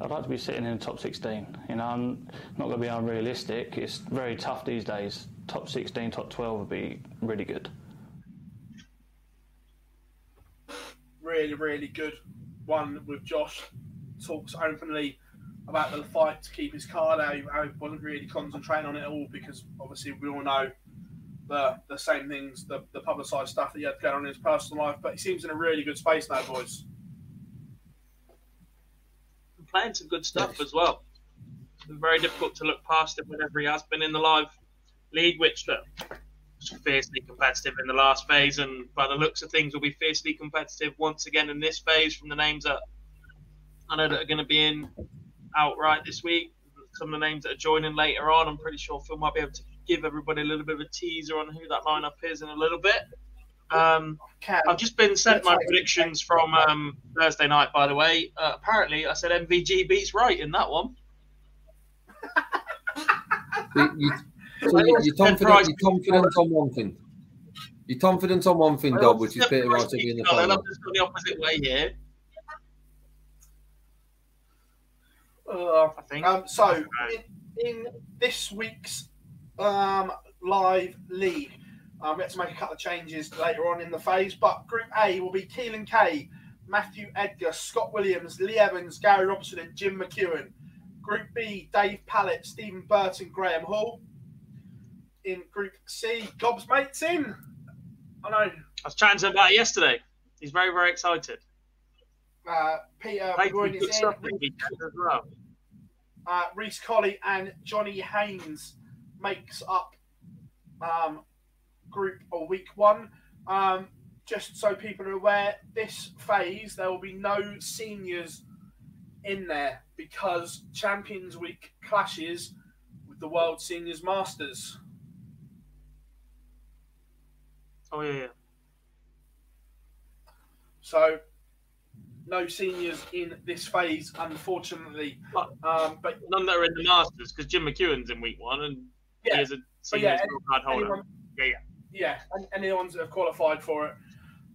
I'd like to be sitting in the top 16. You know, I'm not going to be unrealistic. It's very tough these days. Top 16, top 12 would be really good. Really, really good one with Josh. Talks openly about the fight to keep his card out. How he wasn't really concentrating on it at all because obviously we all know the the same things, the, the publicised stuff that he had going on in his personal life. But he seems in a really good space now, boys. playing some good stuff as well. It's very difficult to look past him whenever he has been in the live league, which look was fiercely competitive in the last phase, and by the looks of things, will be fiercely competitive once again in this phase from the names that I know that are going to be in outright this week. Some of the names that are joining later on, I'm pretty sure Phil might be able to give everybody a little bit of a teaser on who that lineup is in a little bit. Um, Cam, I've just been sent my predictions from um, Thursday night, by the way. Uh, apparently, I said MVG beats Wright in that one. You, you, so you, you're, confident, you're confident on one thing. You're confident on one thing, Dob, which is Peter Wright will be in the No, final. I've just gone the opposite way here. Uh, I think. Um, so, in, in this week's um, live league, um, we had to make a couple of changes later on in the phase, but Group A will be Keelan Kay, Matthew Edgar, Scott Williams, Lee Evans, Gary Robson, and Jim McEwen. Group B, Dave Pallett, Stephen Burton, Graham Hall. In Group C, Gob's mates in. I know I was chatting to him about it yesterday. He's very, very excited. Uh, Peter Thank is in. stuff this weekend as well. uh, Reece Colley and Johnny Haynes makes up um, group or week one. Um, just so people are aware, this phase there will be no seniors in there because Champions Week clashes with the World Seniors Masters. Oh yeah, yeah. So no seniors in this phase, unfortunately. Um, but None that are in the Masters because Jim McEwen's in week one and Yeah, he is a senior yeah, yeah, card holder. anyone- Yeah, yeah. Yeah, and, and the ones that have qualified for it.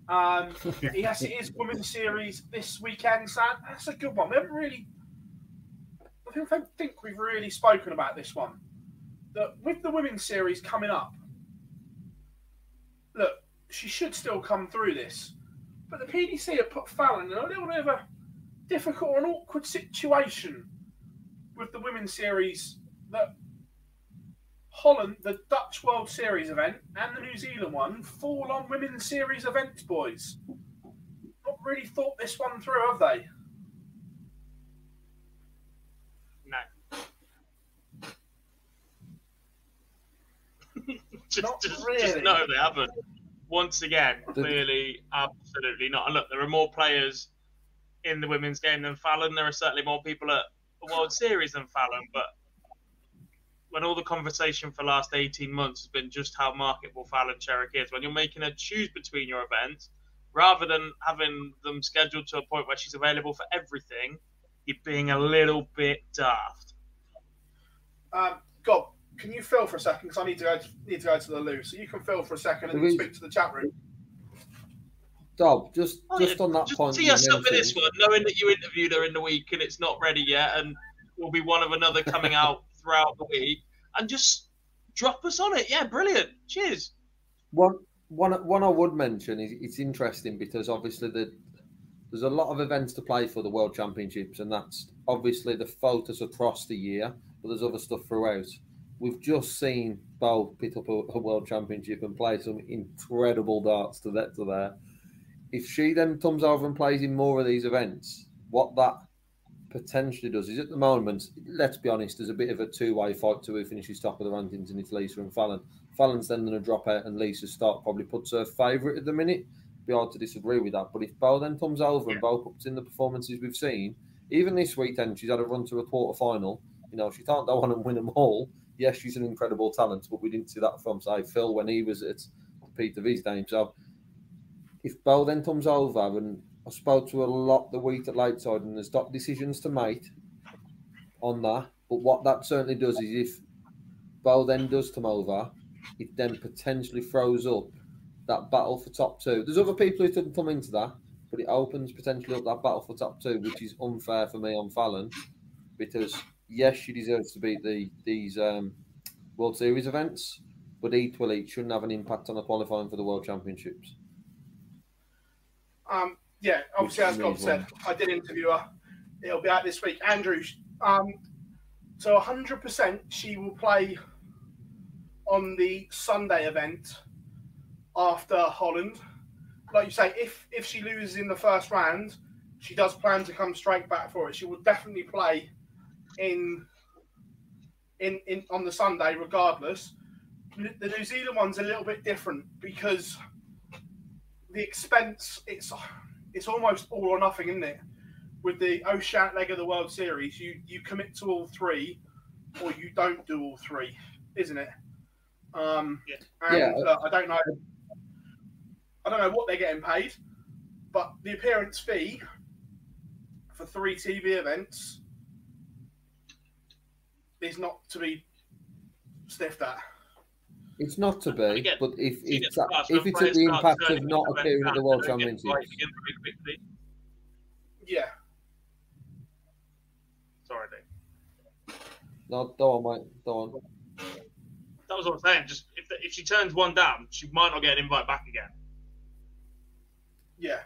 Um, yes, it is Women's Series this weekend, Sam. That's a good one. We haven't really, I think, I think we've really spoken about this one. That with the Women's Series coming up, look, she should still come through this. But the PDC have put Fallon in a little bit of a difficult and awkward situation with the Women's Series that Holland, the Dutch World Series event, and the New Zealand one fall on Women's Series events, boys. Not really thought this one through, have they? No. just, Not just, really. just no, they haven't. Once again, The- clearly, absolutely not. And look, there are more players in the women's game than Fallon. There are certainly more people at the World Series than Fallon. But when all the conversation for the last 18 months has been just how marketable Fallon Sherrock is, when you're making her choose between your events, rather than having them scheduled to a point where she's available for everything, you're being a little bit daft. Um, God, can you fill for a second? Because I need to go. need to go to the loo. So you can fill for a second and Do we- speak to the chat room. Dob, just Oh, just yeah, on that just point. tee you us for this one, knowing that you interviewed her in the week and it's not ready yet, and will be one of another coming out throughout the week, and just drop us on it. Yeah, brilliant. Cheers. One, one, one I would mention is it's interesting because obviously the, there's a lot of events to play for the World Championships, and that's obviously the focus across the year, but there's other stuff throughout. We've just seen Beau pick up a, a World Championship and play some incredible darts to that to there. If she then comes over and plays in more of these events, what that potentially does is at the moment, let's be honest, there's a bit of a two-way fight to who finishes top of the rankings, and it's Lisa and Fallon. Fallon's then going to drop out, and Lisa's start probably puts her favourite at the minute. Be hard to disagree with that. But if Beau then comes over and Beau puts in the performances we've seen, even this weekend she's had a run to a quarter final. You know, she can't go on and win them all. Yes, she's an incredible talent, but we didn't see that from say Phil when he was at Peter V's game. So if Beau then comes over and I spoke to a lot the week at Lakeside and there's got decisions to make on that. But what that certainly does is if Beau then does come over, it then potentially throws up that battle for top two. There's other people who didn't come into that, but it opens potentially up that battle for top two, which is unfair for me on Fallon because yes, she deserves to beat the these um, World Series events, but equally it shouldn't have an impact on the qualifying for the World Championships. Um, yeah, obviously, as Bob said, I did interview her. It'll be out this week. Andrew, um, so 100% she will play on the Sunday event after Holland. Like you say, if if she loses in the first round, she does plan to come straight back for it. She will definitely play in in, in on the Sunday, regardless. The New Zealand one's a little bit different because the expense it's it's almost all or nothing, isn't it? With the Oceanic leg of the World Series, you you commit to all three, or you don't do all three, isn't it? Um, and Yeah. uh, I don't know. I don't know what they're getting paid, but the appearance fee for three TV events is not to be sniffed at. It's not to be, Again, but if it's that at, class, if when it's at the impact of not appearing at the World they don't Championships, invited again very quickly. Yeah. Sorry, Dave. no, go on, mate, go on. That was what I'm saying. Just if, if she turns one down, she might not get an invite back again. Yeah.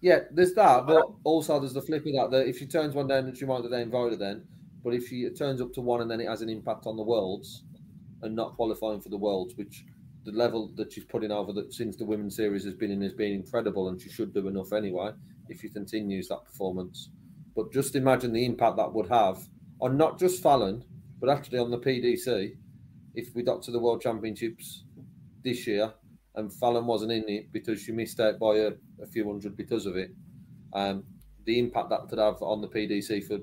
Yeah, there's that, but uh, also there's the flip of that. That if she turns one down, that she might get invited then. But if she turns up to one and then it has an impact on the worlds, and not qualifying for the worlds, which the level that she's putting over that since the women's series has been in has been incredible, and she should do enough anyway if she continues that performance. But just imagine the impact that would have on not just Fallon, but actually on the PDC if we got to the World Championships this year and Fallon wasn't in it because she missed out by a, a few hundred because of it. Um, the impact that could have on the PDC for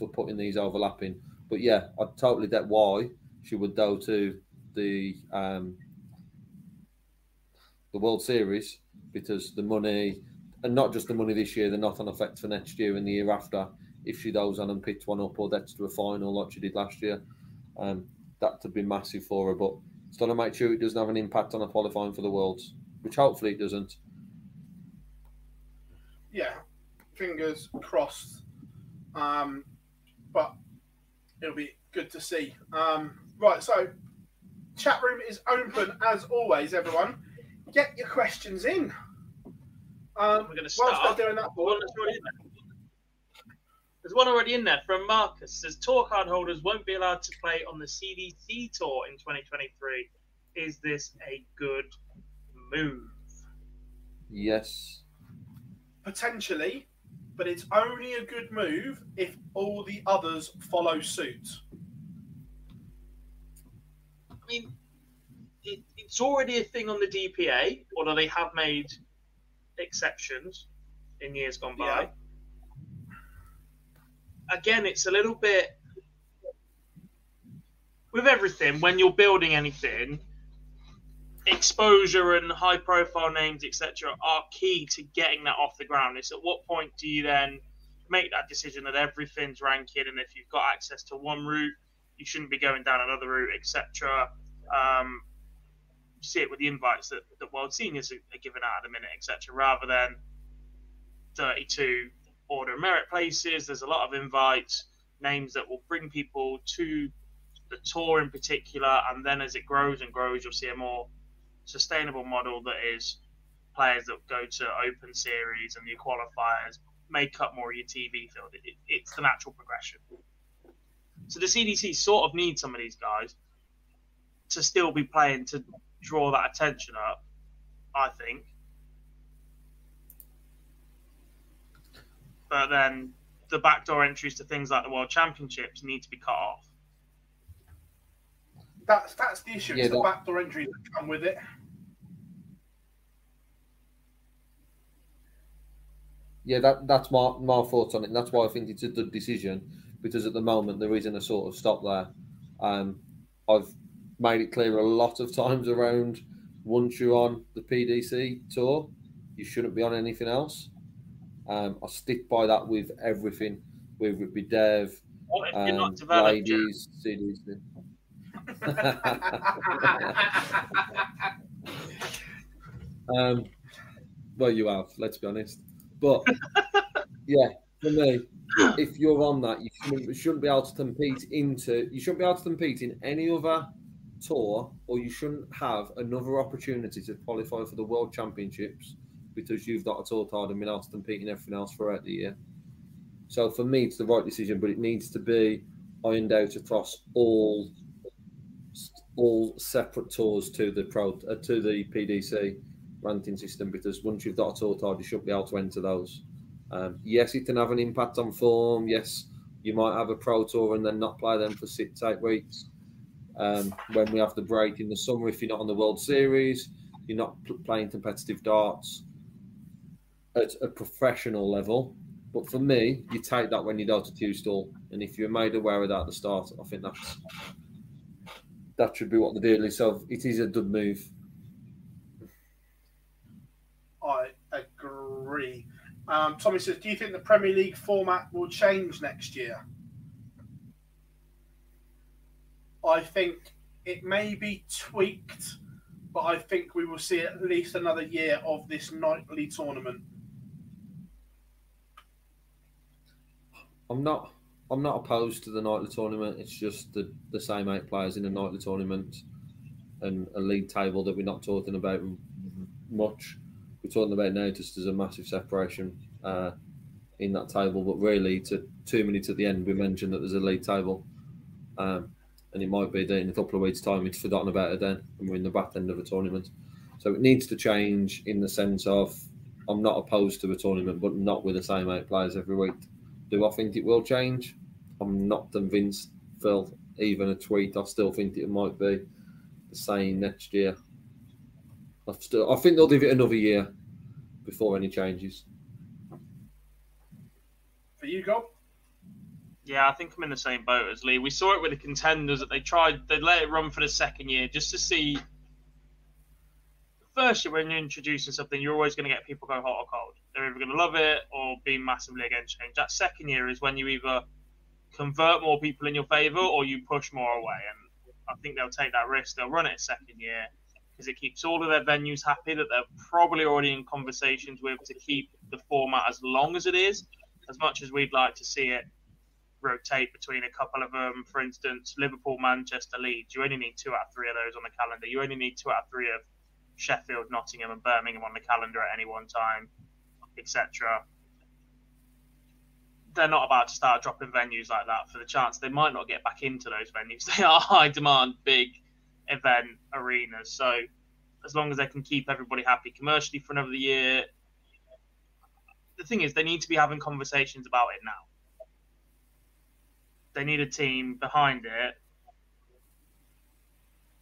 for putting these overlapping. But yeah, I totally get why she would go to the um, the World Series because the money, and not just the money this year, the knock-on effect for next year and the year after. If she goes on and picks one up or gets to a final like she did last year, um, that would be massive for her. But it's to make sure it doesn't have an impact on her qualifying for the Worlds, which hopefully it doesn't. Yeah. Fingers crossed. Um, but it'll be good to see. Um, right, so chat room is open as always, everyone. Get your questions in. Um, We're going to whilst start. they're doing that, One that's already in there. There's one already in there from Marcus. Says tour card holders won't be allowed to play on the CDC tour in 2023. Is this a good move? Yes. potentially, but it's only a good move if all the others follow suit. I mean, it, it's already a thing on the DPA, although they have made exceptions in years gone by. Yeah. Again, it's a little bit with everything when you're building anything. Exposure and high profile names, etc., are key to getting that off the ground. It's at what point do you then make that decision that everything's ranking, and if you've got access to one route, you shouldn't be going down another route, etc. Um, you see it with the invites that, that World Seniors are, given out at the minute, etc. Rather than 32 order merit places, there's a lot of invites, names that will bring people to the tour in particular, and then as it grows and grows, you'll see a more sustainable model that is players that go to open series and your qualifiers make up more of your TV field. It, it, it's the natural progression. So the CDC sort of needs some of these guys to still be playing to draw that attention up. I think. But then the backdoor entries to things like the World Championships need to be cut off. That's that's the issue. Yeah, it's the backdoor entries that come with it. Yeah, that that's my my thoughts on it. And that's why I think it's a good decision because at the moment there isn't a sort of stop there. Um, I've made it clear a lot of times around once you're on the PDC tour, you shouldn't be on anything else. Um, I stick by that with everything, whether it be Dev, What if you're um, not developed? Jared? ladies, CDC. um, well, you have. Let's be honest. But yeah, for me, if you're on that, you shouldn't, shouldn't be able to compete into. You shouldn't be able to compete in any other tour, or you shouldn't have another opportunity to qualify for the World Championships because you've got a tour card and been able to compete in everything else throughout the year. So for me, it's the right decision, but it needs to be ironed out across all all separate tours to the pro uh, to the PDC ranking system because once you've got a tour card, you should be able to enter those. Um, yes, it can have an impact on form. Yes, you might have a pro tour and then not play them for six, eight weeks. Um, when we have the break in the summer, if you're not on the World Series, you're not playing competitive darts at a professional level. But for me, you take that when you go to Q-School, and if you're made aware of that at the start, I think that's that should be what the deal is. So it is a good move. three. Um, Tommy says, "Do you think the Premier League format will change next year?" I think it may be tweaked, but I think we will see at least another year of this nightly tournament. I'm not. I'm not opposed to the nightly tournament. It's just the, the same eight players in a nightly tournament and a league table that we're not talking about much. We're talking about now just as a massive separation uh, in that table, but really, to two minutes at the end, we mentioned that there's a league table, um, and it might be that in a couple of weeks' time it's forgotten about it then, and we're in the back end of a tournament. So it needs to change in the sense of I'm not opposed to a tournament, but not with the same eight players every week. Do I think it will change? I'm not convinced, Phil. Even a tweet, I still think it might be the same next year. I still, I think they'll give it another year before any changes. For you, Gob? Yeah, I think I'm in the same boat as Lee. We saw it with the contenders that they tried, they let it run for the second year just to see. First year, when you're introducing something, you're always going to get people go hot or cold. They're either going to love it or be massively against change. That second year is when you either convert more people in your favour or you push more away. And I think they'll take that risk. They'll run it a second year because it keeps all of their venues happy that they're probably already in conversations with to keep the format as long as it is. As much as we'd like to see it rotate between a couple of them, for instance, Liverpool, Manchester, Leeds, you only need two out of three of those on the calendar. You only need two out of three of Sheffield, Nottingham, and Birmingham on the calendar at any one time, etc they're not about to start dropping venues like that for the chance they might not get back into those venues. They are high demand, big event arenas. So as long as they can keep everybody happy commercially for another year, the thing is they need to be having conversations about it now. They need a team behind it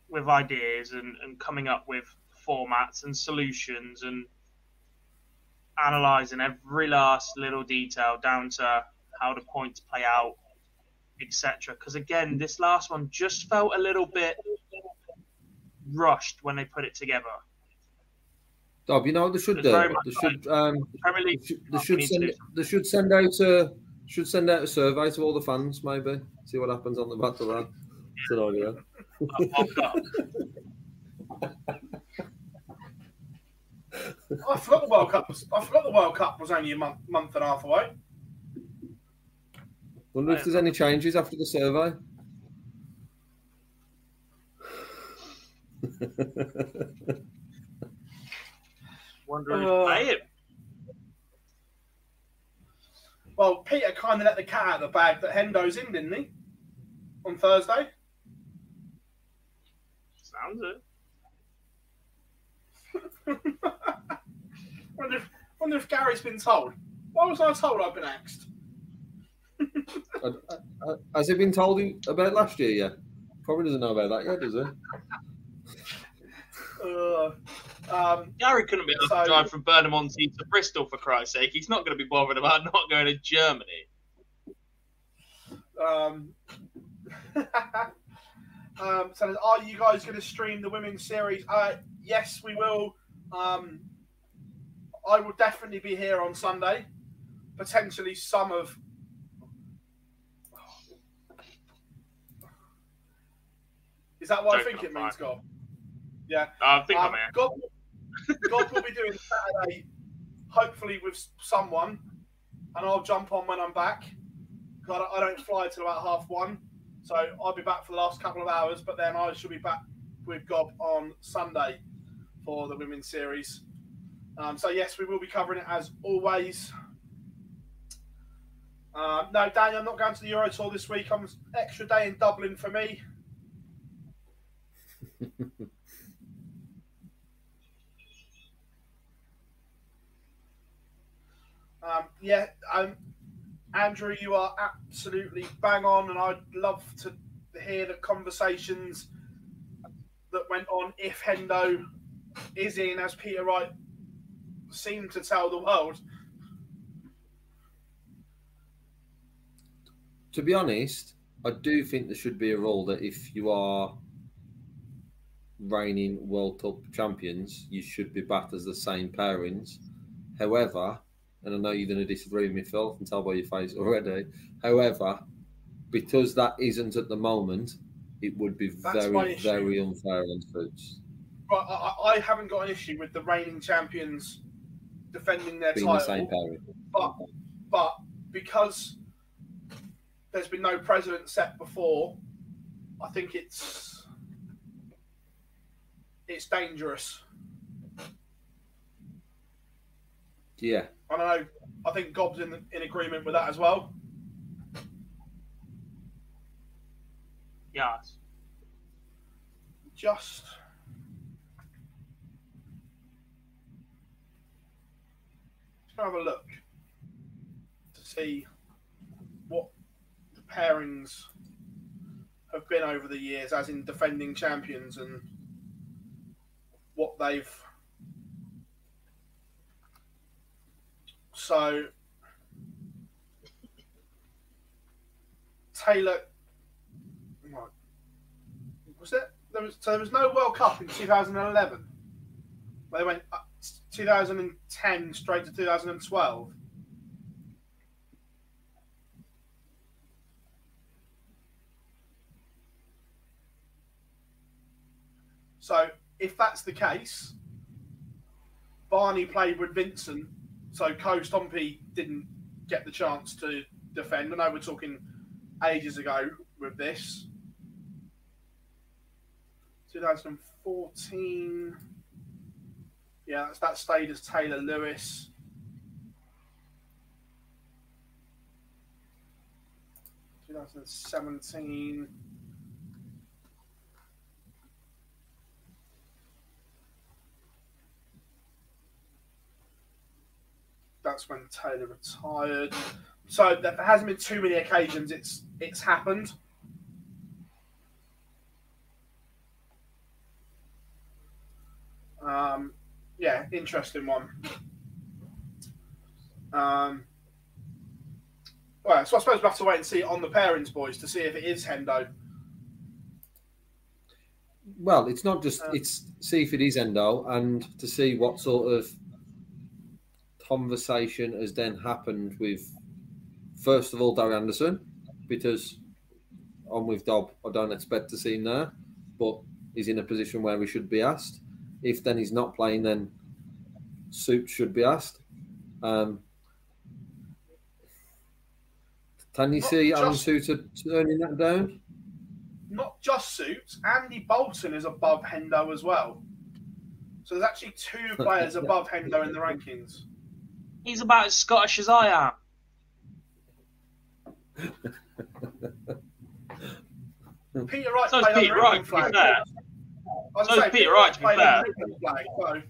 with ideas and, and coming up with formats and solutions and analysing every last little detail down to how the points play out, etc. Because again, this last one just felt a little bit rushed when they put it together. Dob, you know they should do. They should. Um, Premier League. They should, they should send. They should send out a. Should send out a survey to all the fans, maybe. See what happens on the back of that. It's an idea. I forgot the World Cup. Was, I forgot the World Cup was only a month, month and a half away. Wonder if there's any changes after the survey. Wonder if uh, play it. Well, Peter kind of let the cat out of the bag that Hendo's in, didn't he? On Thursday. Sounds it. wonder if, wonder if Gary's been told. Why was I told I've been axed? uh, uh, has he been told about last year yet? Probably doesn't know about that yet, does he? uh, um, Gary couldn't be able so, to drive from Burnham on Sea to Bristol for Christ's sake. He's not going to be bothered about not going to Germany. Um, um, so, are you guys going to stream the women's series? Uh, yes, we will. Um, I will definitely be here on Sunday. Potentially some of. Is that what Don't I think it means, God? Yeah. I think um, I'm here. God, God will be doing Saturday, hopefully with someone, and I'll jump on when I'm back. I don't fly till about half one, so I'll be back for the last couple of hours. But then I shall be back with Gob on Sunday for the women's series. Um, so yes, we will be covering it as always. Uh, no, Daniel, I'm not going to the Euro Tour this week. I'm extra day in Dublin for me. um, yeah, um, Andrew, you are absolutely bang on, and I'd love to hear the conversations that went on if Hendo is in, as Peter Wright seem to tell the world. To be honest, I do think there should be a rule that if you are reigning World Cup champions, you should be backed as the same pairings. However, and I know you're going to disagree with me, Phil, I can tell by your face already. However, because that isn't at the moment, it would be That's very, very unfair on Right, I, I- I haven't got an issue with the reigning champions defending their being the title, same pairing. but but because there's been no precedent set before, I think it's it's dangerous. Yeah, I don't know. I think Gob's in in agreement with that as well. Yes. Just just gonna have a look to see what the pairings have been over the years, as in defending champions, and what they've. So Taylor, what was it? There was so there was no World Cup in 2011. They went 2010 straight to 2012. So if that's the case, Barney played with Vincent, so Co Stompé didn't get the chance to defend. I know we're talking ages ago with this. 2014. Yeah, that stayed as Taylor Lewis. Two thousand seventeen. That's when Taylor retired. So there hasn't been too many occasions it's it's happened. Um, yeah, interesting one. Um, well, so I suppose we'll have to wait and see on the pairings, boys, to see if it is Hendo. Well, it's not just Um, it's see if it is Hendo and to see what sort of conversation has then happened with first of all Gary Anderson because I'm with Dob. I don't expect to see him there, but he's in a position where we should be asked. If then he's not playing, then Suit should be asked. Um, can you Not see Alan just- Soutar turning that down? Not just Suits, Andy Bolton is above Hendo as well. So there's actually two players above Hendo in the rankings. He's about as Scottish as I am. Peter Wright So played Peter under Wright, England to be flag. Fair. I was So is saying, Peter Wright, to be fair. flag, so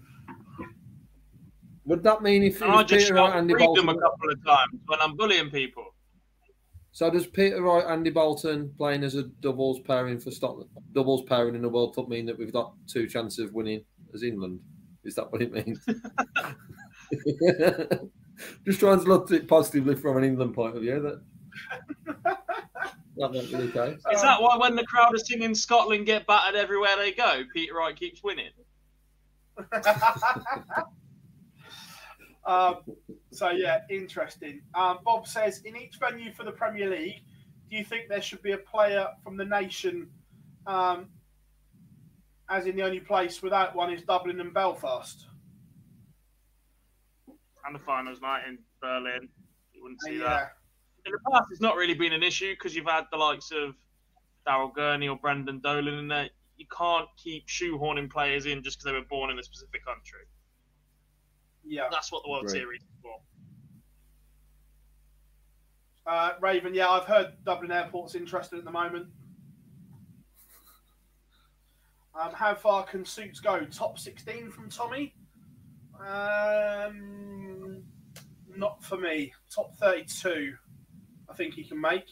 Would that mean if it And I was just Peter Wright, shot Andy freedom Bolton? a couple of times when I'm bullying people. So does Peter Wright, Andy Bolton playing as a doubles pairing for Scotland, doubles pairing in the World Cup mean that we've got two chances of winning as England? Is that what it means? Just trying to look at it positively from an England point of view. That that might be the case. Is that why when the crowd are singing Scotland get battered everywhere they go, Peter Wright keeps winning? um, so yeah, interesting. Um, Bob says in each venue for the Premier League, do you think there should be a player from the nation? Um, as in the only place without one is Dublin and Belfast. And the finals night in Berlin. You wouldn't see Yeah. that. In the past, it's not really been an issue because you've had the likes of Daryl Gurney or Brendan Dolan in there. You can't keep shoehorning players in just because they were born in a specific country. Yeah. That's what the World Right. Series is for. Uh, Raven, yeah, I've heard Dublin Airport's interested at the moment. Um, how far can suits go? Top 16 from Tommy? Um, not for me. Top 32, I think he can make.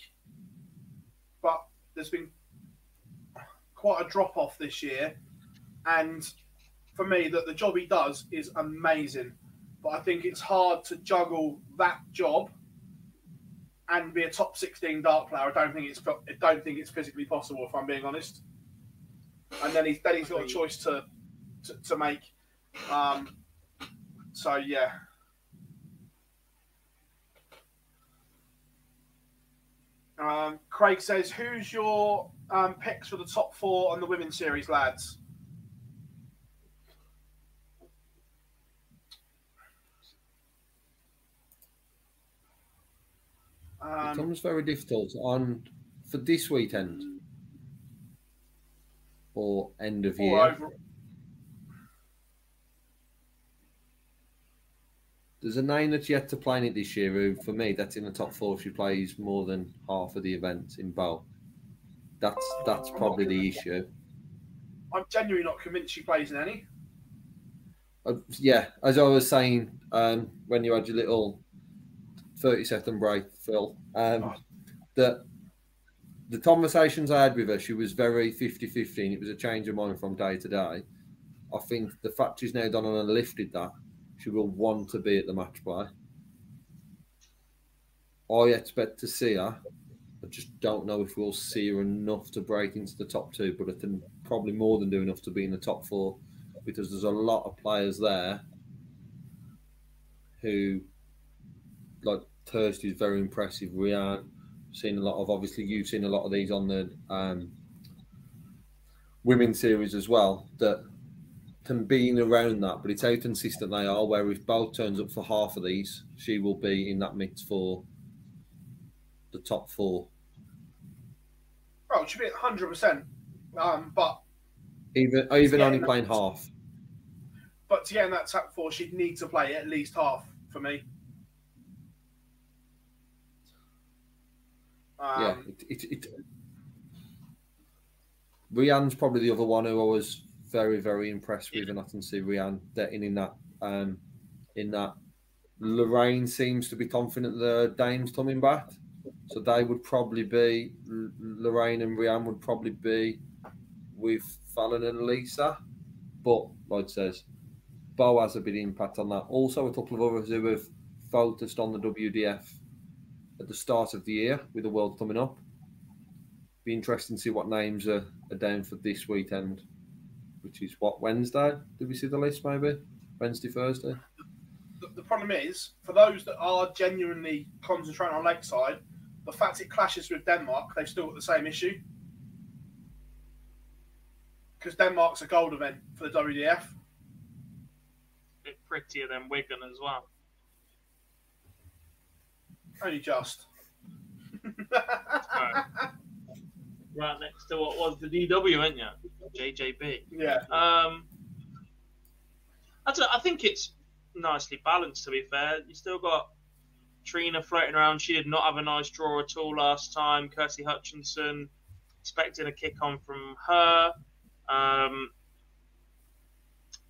But there's been quite a drop off this year. And for me, that the job he does is amazing. But I think it's hard to juggle that job and be a top 16 dart player. I don't think it's I don't think it's physically possible if I'm being honest. And then he's then he's got a choice to to, to make. Um, so yeah, Um, Craig says, "Who's your um, picks for the top four on the women's series, lads?" it Um, becomes very difficult on for this weekend or end of year. over, There's a name that's yet to play in it this year. Who, for me, that's in the top four. If she plays more than half of the events in bowl, that's that's probably the issue. I'm genuinely not convinced she plays in any. Uh, yeah, as I was saying um, when you had your little thirty second break, Phil, um, that the conversations I had with her, she was very 50-50 and it was a change of mind from day to day. I think the fact she's now done and lifted that, she will want to be at the match play. I expect to see her. I just don't know if we'll see her enough to break into the top two, but I think probably more than do enough to be in the top four because there's a lot of players there who, like Thursday is very impressive. Rian, seen a lot of obviously you've seen a lot of these on the um, women's series as well that can be in around that, but it's how consistent they are. Where if Bolt turns up for half of these, she will be in that mix for the top four. Oh, it should be 100. percent Um, but Even even only playing it's- half. but to get in that top four, she'd need to play at least half for me. Um, yeah, it, it, it, Rianne's probably the other one who I was very, very impressed with, and I can see Rianne getting in that. Um, in that, Lorraine seems to be confident the Dame's coming back, so they would probably be Lorraine and Rianne would probably be with Fallon and Lisa, but Lloyd says, Beau has a big impact on that. Also, a couple of others who have focused on the WDF at the start of the year with the World coming up. Be interesting to see what names are, are down for this weekend, which is what Wednesday. Did we see the list? Maybe Wednesday, Thursday. the, the problem is for those that are genuinely concentrating on Lakeside, the fact it clashes with Denmark, they've still got the same issue. Because Denmark's a gold event for the WDF. A bit prettier than Wigan as well. Only just. Right. next to what was the DW, ain't you? JJB. Yeah. Um, I, don't, I think it's nicely balanced. To be fair, you still got Trina floating around. She did not have a nice draw at all last time. Kirsty Hutchinson expecting a kick on from her. Um,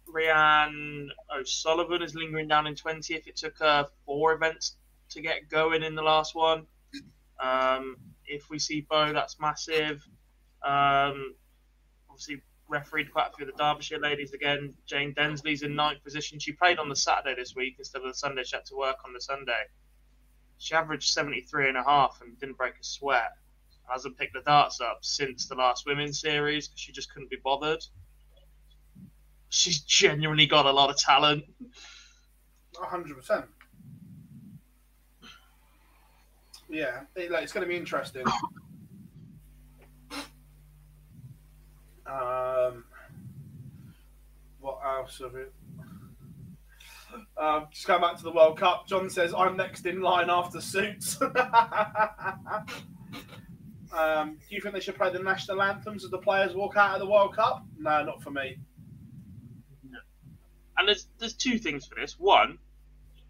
Rianne O'Sullivan is lingering down in 20th. It took her four events to get going in the last one. Um, if we see Beau, that's massive. Um, obviously, refereed quite a few of the Derbyshire ladies again. Jane Densley's in ninth position. She played on the Saturday this week instead of the Sunday. She had to work on the Sunday. She averaged 73 and a half and didn't break a sweat. Hasn't picked the darts up since the last women's series because she just couldn't be bothered. She's genuinely got a lot of talent. 100%. Yeah, it, like, it's going to be interesting. Um, what else of it? Um, just going back to the World Cup. John says, I'm next in line after Suits. um, do you think they should play the national anthems as the players walk out of the World Cup? No, not for me. No. And there's there's two things for this. One,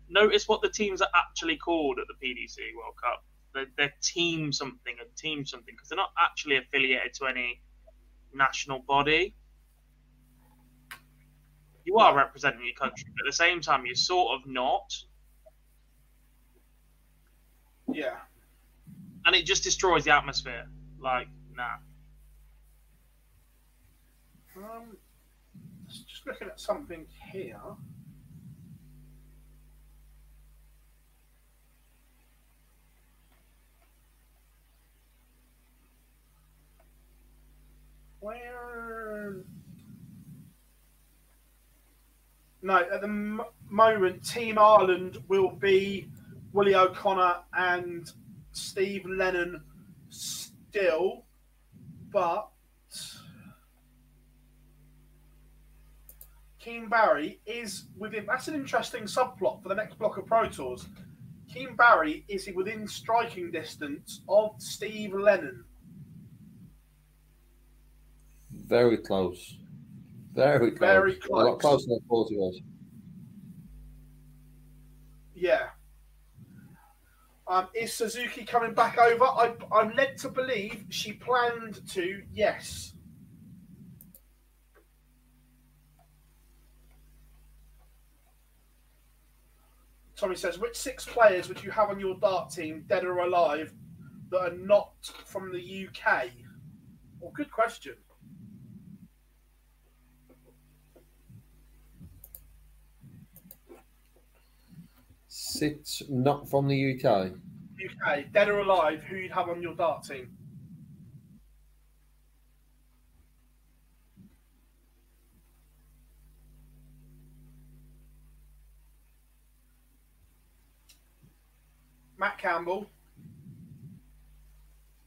notice what the teams are actually called at the PDC World Cup. They're, they're team something and team something because they're not actually affiliated to any national body. You are representing your country, but at the same time, you're sort of not. Yeah. And it just destroys the atmosphere. Like, nah. Um, just looking at something here. Where? No, at the m- moment, Team Ireland will be Willie O'Connor and Steve Lennon still, but Keane Barry is within. That's an interesting subplot for the next block of Pro Tours. Keane Barry is within striking distance of Steve Lennon. Very close. Very close. Very A lot closer than I thought he was. Yeah. Um, is Suzuki coming back over? I, I'm led to believe she planned to. Yes. Tommy says, which six players would you have on your dart team, dead or alive, that are not from the UK? Well, good question. Six not from the UK. UK, dead or alive, who you'd have on your dart team? Matt Campbell,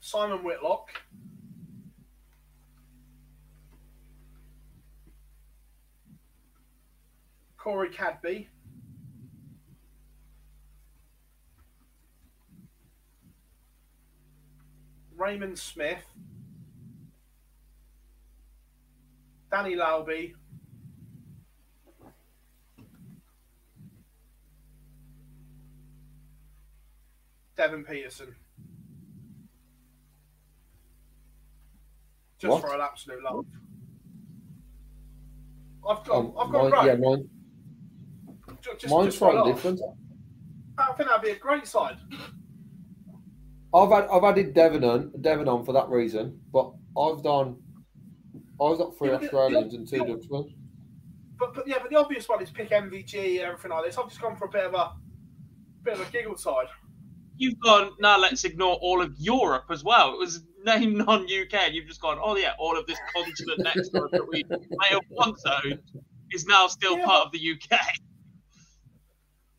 Simon Whitlock, Corey Cadby, Raymond Smith, Danny Lalby, Devon Petersen. Just What? for an absolute love. I've got, Um, I've got mine, yeah, mine, Ju- just, mine's just different. I think that'd be a great side. I've had, I've added Devon on, Devon on for that reason, but I've done. I've got three Yeah, but the- Australians the- and two Dutchmen. But, but yeah, but the obvious one is pick MVG and everything like this. I've just gone for a bit of a bit of a giggle side. You've gone, now let's ignore all of Europe as well. It was named non UK, and you've just gone, oh, yeah, all of this continent next to us that we may have once owned is now still Yeah, part of the UK.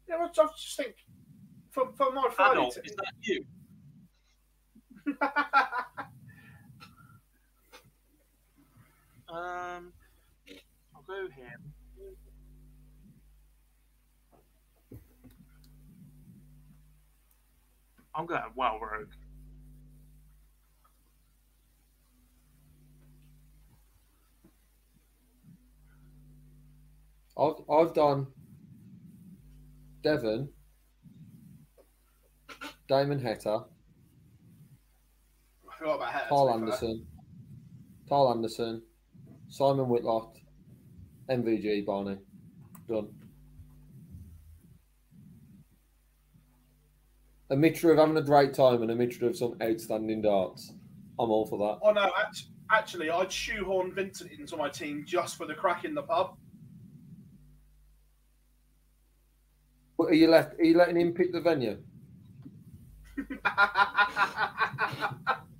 Yeah, I just- I just think for, for my Friday. Adolf, t- is that you? Um, I'll go him. I'm going well rogue. I've I've done Devon, Damon Heta, I forgot about Heta, Carl. Anderson, Carl Anderson, Simon Whitlock, MVG Barney. Done. A mixture of having a great time and a mixture of some outstanding darts. I'm all for that. Oh no, actually, I'd shoehorn Vincent into my team just for the crack in the pub. But are you left? Are you letting him pick the venue?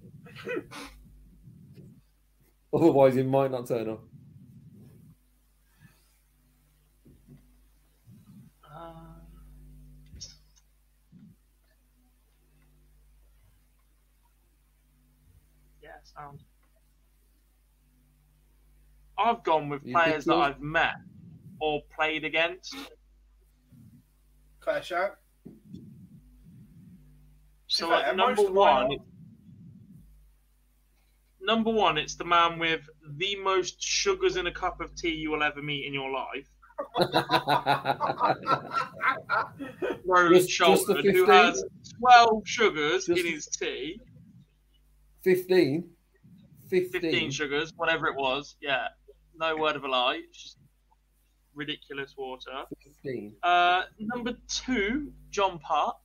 Otherwise, he might not turn up. Um, yeah, sound. I've gone with You players that think I've met or played against. Clash out. So, fair, like, most number of one, are- it- number one, it's the man with the most sugars in a cup of tea you will ever meet in your life, Roland Just- just the who 15? has twelve sugars Just- in his tea. 15? 15. 15 sugars, whatever it was. Yeah, no word of a lie. It's just ridiculous water. 15. Uh, number two, John Part.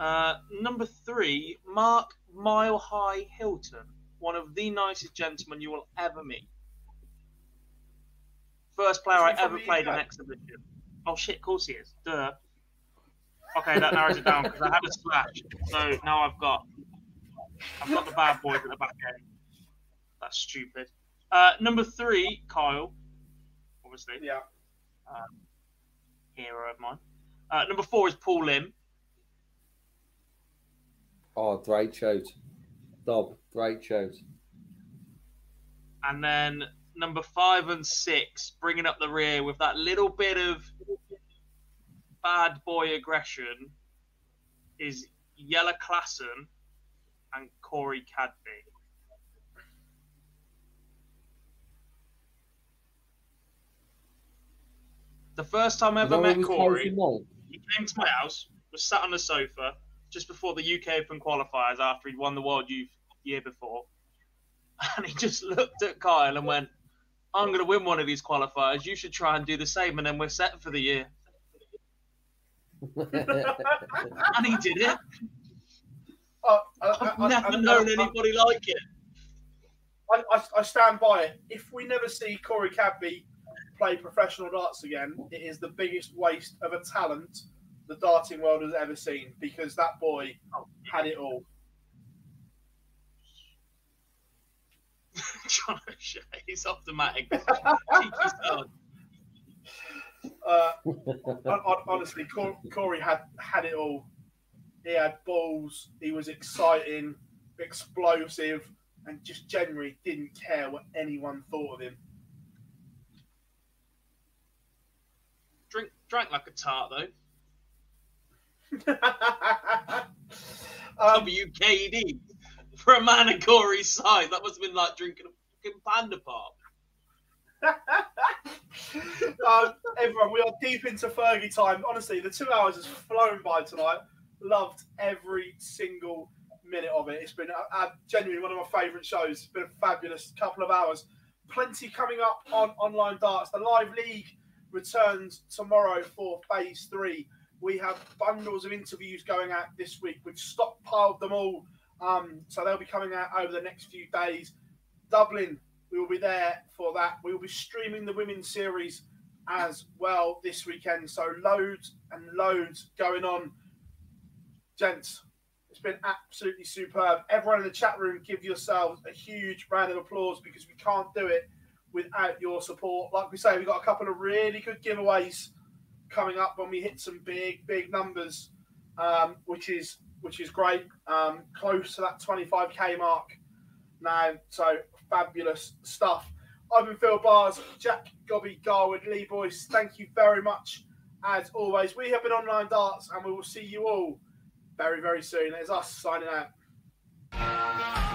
Uh, number three, Mark Mile High Hilton, one of the nicest gentlemen you will ever meet. First player I Is he from ever played an UK? exhibition. Oh shit, of course he is. Duh. Okay, that narrows it down because I had a splash. So now I've got I've got the bad boys at the back end. That's stupid. Uh, number three, Kyle. Obviously, Yeah. um, hero of mine. Uh, number four is Paul Lim. Oh, great shout. Dob, great shout. And then number five and six, bringing up the rear with that little bit of bad boy aggression, is Jelle Klaasen and Corey Cadby. The first time I ever met Corey, he came to my house, was sat on the sofa just before the UK Open qualifiers after he'd won the World Youth year before. And he just looked at Kyle and went, I'm going to win one of these qualifiers. You should try and do the same, and then we're set for the year. And he did it. Uh, I, I've I- I- never I- known I- anybody like it. I, I, I stand by it. If we never see Corey Cadby play professional darts again, it is the biggest waste of a talent the darting world has ever seen because that boy had it all. John O'Shea, he's automatic. Cheeky son. Uh, hon- hon- honestly, Corey had had it all. He had balls. He was exciting, explosive, and just generally didn't care what anyone thought of him. Drink, drank like a tart, though. Um, WKD. For a man of Corey's size, that must have been like drinking a fucking panda pop. um, everyone, we are deep into Fergie time. Honestly, the two hours has flown by tonight. Loved every single minute of it. It's been uh, uh, genuinely one of my favourite shows. It's been a fabulous couple of hours. Plenty coming up on online darts. The live league returns tomorrow for phase three. We have bundles of interviews going out this week. We've stockpiled them all, um, so they'll be coming out over the next few days. Dublin, we will be there for that. We will be streaming the women's series as well this weekend. So loads and loads going on. Gents, it's been absolutely superb. Everyone in the chat room, give yourselves a huge round of applause because we can't do it without your support. Like we say, we've got a couple of really good giveaways coming up when we hit some big, big numbers, um, which is which is great. Um, close to that 25k mark now. So fabulous stuff. I've been Phill Bars, Jack Gobby Garwood, Lee Boyce. Thank you very much as always. We have been online darts, and we will see you all very, very soon. It's us signing out.